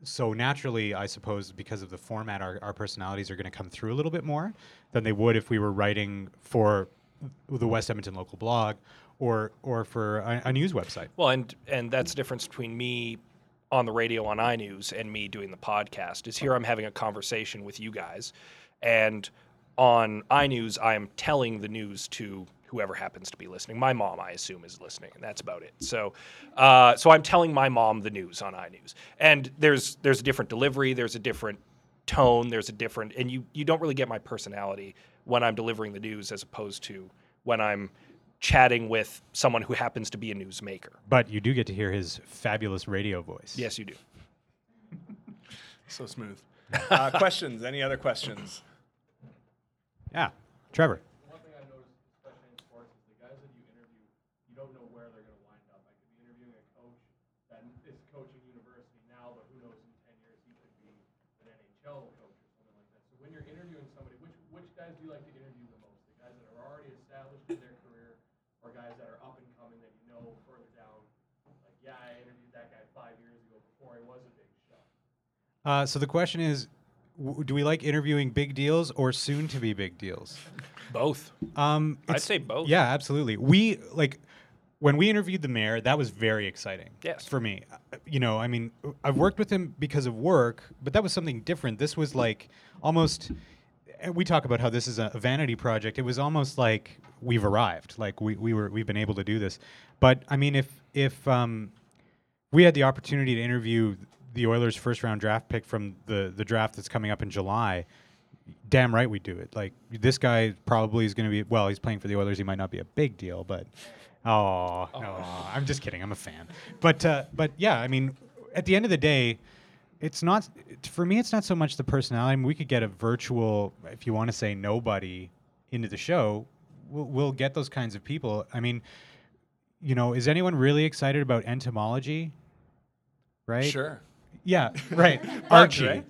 so naturally, I suppose because of the format, our, our personalities are going to come through a little bit more than they would if we were writing for the West Edmonton local blog or or for a, a news website. Well, and and that's the difference between me on the radio on iNews and me doing the podcast. Is here I'm having a conversation with you guys, and on iNews I am telling the news to whoever happens to be listening. My mom, I assume, is listening, and that's about it. So, uh, so I'm telling my mom the news on iNews, and there's there's a different delivery, there's a different tone, there's a different, and you you don't really get my personality when I'm delivering the news as opposed to when I'm chatting with someone who happens to be a newsmaker. But you do get to hear his fabulous radio voice. Yes, you do. So smooth. Uh, *laughs* questions? Any other questions? Yeah, Trevor. One thing I've noticed, especially in sports, is the guys that you interview, you don't know where they're going to wind up. I could be interviewing a coach that is coaching university now, but who knows in 10 years he could be an NHL coach or something like that. So when you're interviewing somebody, which which guys do you like to interview the most? The guys that are already established in their career, or guys that are up and coming that you know further down? Like, yeah, I interviewed that guy five years ago was a big shot. Uh, so the question is, w- do we like interviewing big deals or soon to be big deals? Both. Um, I'd say both. Yeah, absolutely. We like when we interviewed the mayor. That was very exciting. Yes. For me, Uh, you know, I mean, I've worked with him because of work, but that was something different. This was like almost. and We talk about how this is a a vanity project. It was almost like we've arrived. Like we, we were we've been able to do this. But I mean, if if um, we had the opportunity to interview the Oilers' first round draft pick from the the draft that's coming up in July, damn right we do it. Like this guy probably is going to be well, he's playing for the Oilers. He might not be a big deal, but oh, no, I'm just kidding. I'm a fan. But uh, but yeah, I mean, at the end of the day, it's not for me. It's not so much the personality. I mean, we could get a virtual, if you want to say nobody, into the show. We'll, we'll get those kinds of people. I mean, you know, is anyone really excited about entomology? Right. Sure. Yeah, *laughs* right. Bugs, Archie.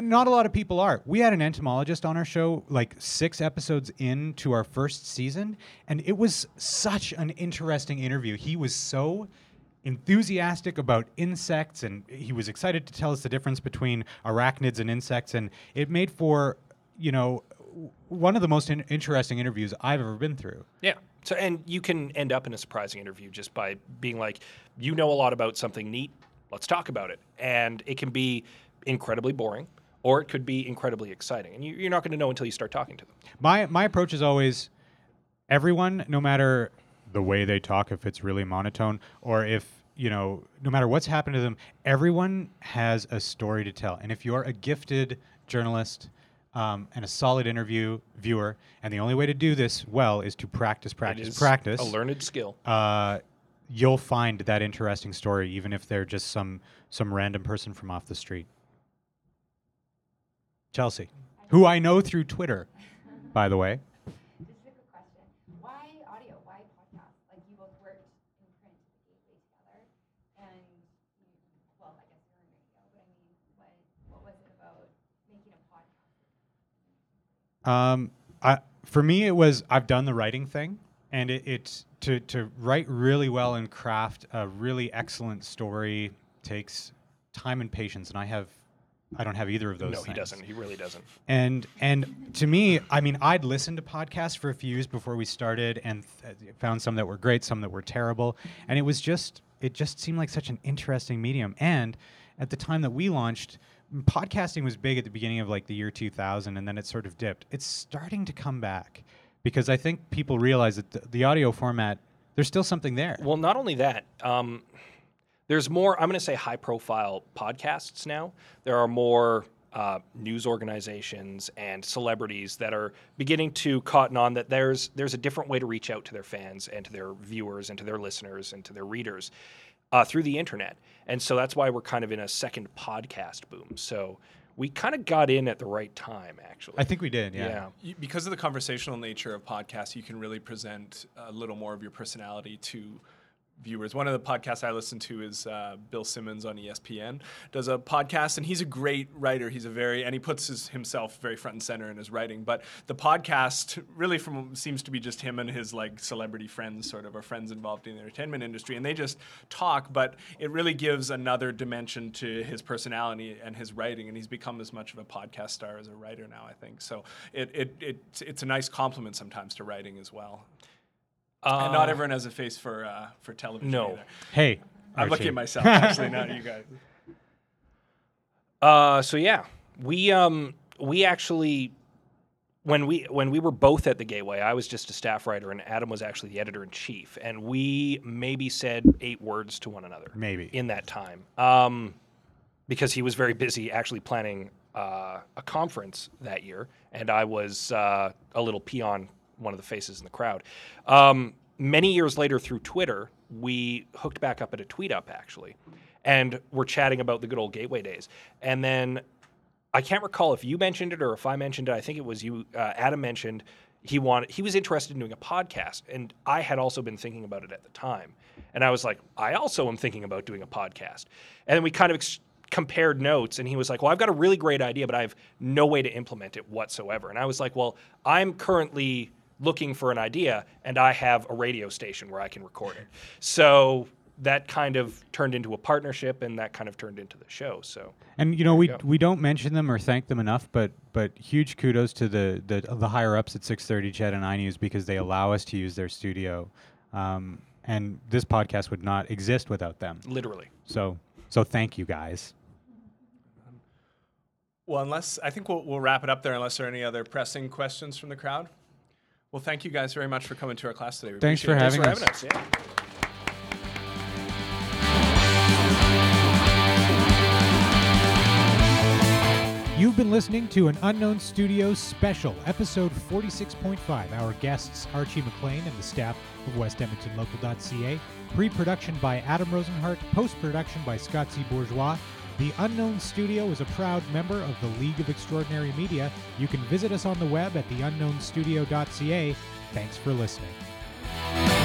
Not a lot of people are. We had an entomologist on our show like six episodes into our first season, and it was such an interesting interview. He was so enthusiastic about insects, and he was excited to tell us the difference between arachnids and insects, and it made for, you know, one of the most in- interesting interviews I've ever been through. Yeah. So, and you can end up in a surprising interview just by being like, you know a lot about something neat. Let's talk about it. And it can be incredibly boring, or it could be incredibly exciting. And you, you're not going to know until you start talking to them. My my approach is always everyone, no matter the way they talk, if it's really monotone, or if you know, no matter what's happened to them, everyone has a story to tell. And if you're a gifted journalist um, and a solid interview viewer, and the only way to do this well is to practice, practice, is practice. A learned skill. uh, you'll find that interesting story, even if they're just some some random person from off the street. Chelsea, who I know through Twitter, by the way. This is a question. Why audio? Why podcast? Like you both worked in print at the and well, I guess you're in radio, but I mean, what what was it about making a podcast? Um, I, for me, it was I've done the writing thing, and it, it's to to write really well and craft a really excellent story takes time and patience, and I have I don't have either of those. no, he doesn't. He really doesn't. And and to me, I mean, I'd listened to podcasts for a few years before we started, and th- found some that were great, some that were terrible, and it was just it just seemed like such an interesting medium. And at the time that we launched, podcasting was big at the beginning of like the year 2000, and then it sort of dipped. It's starting to come back because I think people realize that the, the audio format there's still something there. Well, not only that, um, there's more. I'm going to say high profile podcasts now. There are more uh, news organizations and celebrities that are beginning to cotton on that there's there's a different way to reach out to their fans and to their viewers and to their listeners and to their readers uh, through the internet. And so that's why we're kind of in a second podcast boom. So we kind of got in at the right time, actually. I think we did. Yeah. yeah. Because of the conversational nature of podcasts, you can really present a little more of your personality to viewers. One of the podcasts I listen to is uh, Bill Simmons on ESPN does a podcast, and he's a great writer. He's a very and he puts his, himself very front and center in his writing. But the podcast really from seems to be just him and his like celebrity friends, sort of, or friends involved in the entertainment industry, and they just talk. But it really gives another dimension to his personality and his writing, and he's become as much of a podcast star as a writer now. I think so. It, it, it it's a nice compliment sometimes to writing as well. And not Uh, everyone has a face for uh, for television. No. either. Hey, I'm Archie. looking at myself *laughs* actually, not you guys. Uh, so yeah, we um we actually when we when we were both at the Gateway, I was just a staff writer and Adam was actually the editor in chief, and we maybe said eight words to one another Maybe. in that time, um, because he was very busy actually planning uh, a conference that year, and I was uh, a little peon, one of the faces in the crowd. Um, many years later, through Twitter, we hooked back up at a tweet up actually, and we're chatting about the good old Gateway days, and then I can't recall if you mentioned it or if I mentioned it. I think it was you. Uh, Adam mentioned he wanted he was interested in doing a podcast, and I had also been thinking about it at the time. And I was like, I also am thinking about doing a podcast. And then we kind of ex- compared notes, and he was like, Well, I've got a really great idea, but I have no way to implement it whatsoever. And I was like, Well, I'm currently looking for an idea, and I have a radio station where I can record it. So that kind of turned into a partnership, and that kind of turned into the show. So. And you know we you we don't mention them or thank them enough, but but huge kudos to the the, the higher ups at 630 CHED and iNews because they allow us to use their studio, um, and this podcast would not exist without them. Literally. So so thank you guys. Well, unless I think we'll, we'll wrap it up there, unless there are any other pressing questions from the crowd. Well, thank you guys very much for coming to our class today. We Thanks for having Thanks for us. having us. Yeah. You've been listening to an Unknown Studios special, episode 46.5. Our guests, Archie McLean and the staff of West Edmonton WestEdmontonLocal.ca. Pre production by Adam Rozenhart, post production by Scott C. Bourgeois. The Unknown Studio is a proud member of the League of Extraordinary Media. You can visit us on the web at theunknownstudio.ca. Thanks for listening.